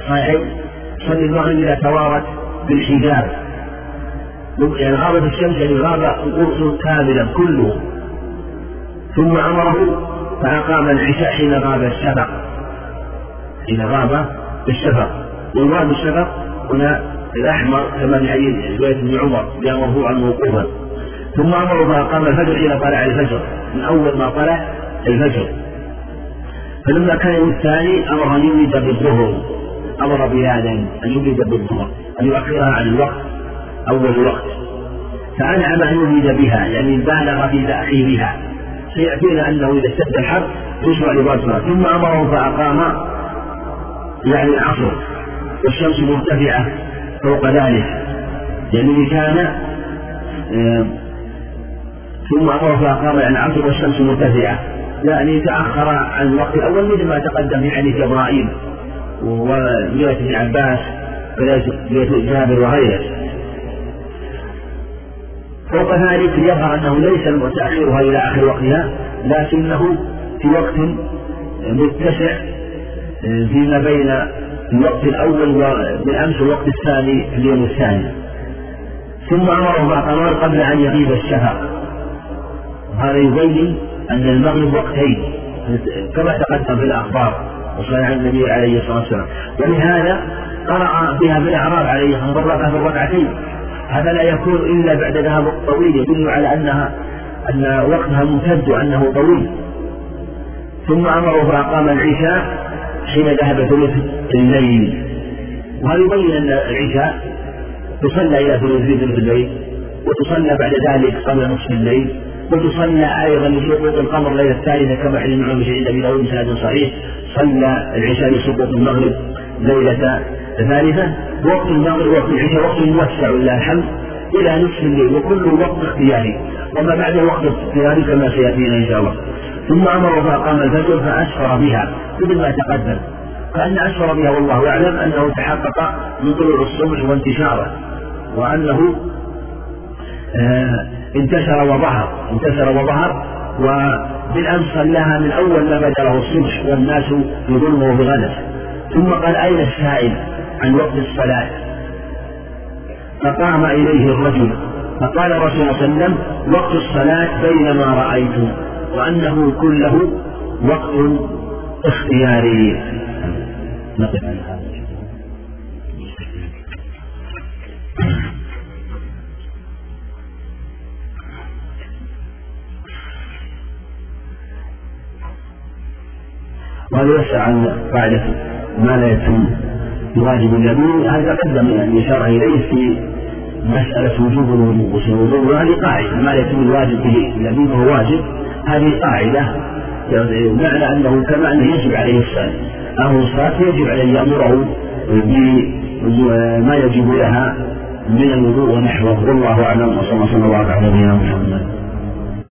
صحيح صلي المغرب إذا توارت بالحجاب. يعني غابت الشمس يعني غاب القرص كاملا كله. ثم أمره فأقام العشاء حين غاب الشفق. حين غاب الشفق. والغاب الشفق هنا الأحمر كما في حديث ابن عمر جاء مرفوعا موقوفا ثم أمره فأقام الفجر حين طلع الفجر. من أول ما طلع الفجر. فلما كان يوم الثاني أمر أن يولد بالظهر. أمر بلالا أن يولد بالظهر. أن يؤخرها عن الوقت أول وقت فأنعم أن يولد بها يعني بالغ في تأخيرها. سيأتينا أنه إذا اشتد الحر يشرع لباسها ثم أمره فأقام يعني العصر. والشمس مرتفعة فوق ذلك. يعني كان ثم فأقام يعني العصر والشمس مرتفعة. يعني تأخر عن الوقت الأول مثل ما تقدم في حديث إبراهيم ورواية ابن عباس ورواية جابر وغيره. فوق ذلك يظهر أنه ليس تأخيرها إلى آخر وقتها لكنه في وقت متسع فيما بين الوقت الأول بالأمس والوقت الثاني في اليوم الثاني. ثم أمره فأقام قبل أن يغيب الشفق هذا يبين أن المغرب وقتين. كما تقدم في الأخبار وصلى عن النبي عليه الصلاة والسلام. ولهذا قرأ بها بالأعراب عليه الصلاة في الركعتين. هذا لا يكون إلا بعد ذهاب طويل يدل على أنها أن وقتها ممتد وأنه طويل. ثم أمره فأقام العشاء حين ذهب ثلث الليل. وهذا يبين أن العشاء تصلى إلى ثلث الليل؟ وتصلى بعد ذلك قبل نصف الليل؟ وتصلى أيضا لسقوط القمر الليلة الثالثة كما حديث عن عند أبي داود بسند صحيح صلى العشاء لسقوط المغرب ليلة الثالثة وقت المغرب وقت العشاء وقت موسع لله الحمد إلى نصف الليل وكل وقت اختياري. وما بعد وقت اختياري كما سيأتينا إن شاء الله. ثم أمر فأقام الفجر فأسفر بها مثل ما تقدم. فأن أسفر بها والله أعلم أنه تحقق من طلوع الصبح وانتشاره وأنه آه انتشر وظهر انتشر وظهر وبالأمس صلاها من أول ما بدا له الصبح والناس في ظلمه بغلس ثم قال أين السائل عن وقت الصلاة؟ فقام إليه الرجل فقال الرسول صلى الله عليه وسلم وقت الصلاة بينما رأيت وأنه كله وقت اختياري. نقف عن هذا. وهذا يسأل عن قاعدة ما لا يتم بواجب اليمين. هذا قدم يعني شرع إليه في مسألة وجوب الوضوء. الوضوء وهذه قاعدة. ما لا يتم الواجب به. اليمين فهو واجب. هذه قاعدة. معنى أنه كما أنه يجب عليه الصلاة. أهل الصلاة يجب عليه أن يأمره بما يجب لها من الوضوء ونحوه. والله أعلم. وصلى الله على نبينا محمد.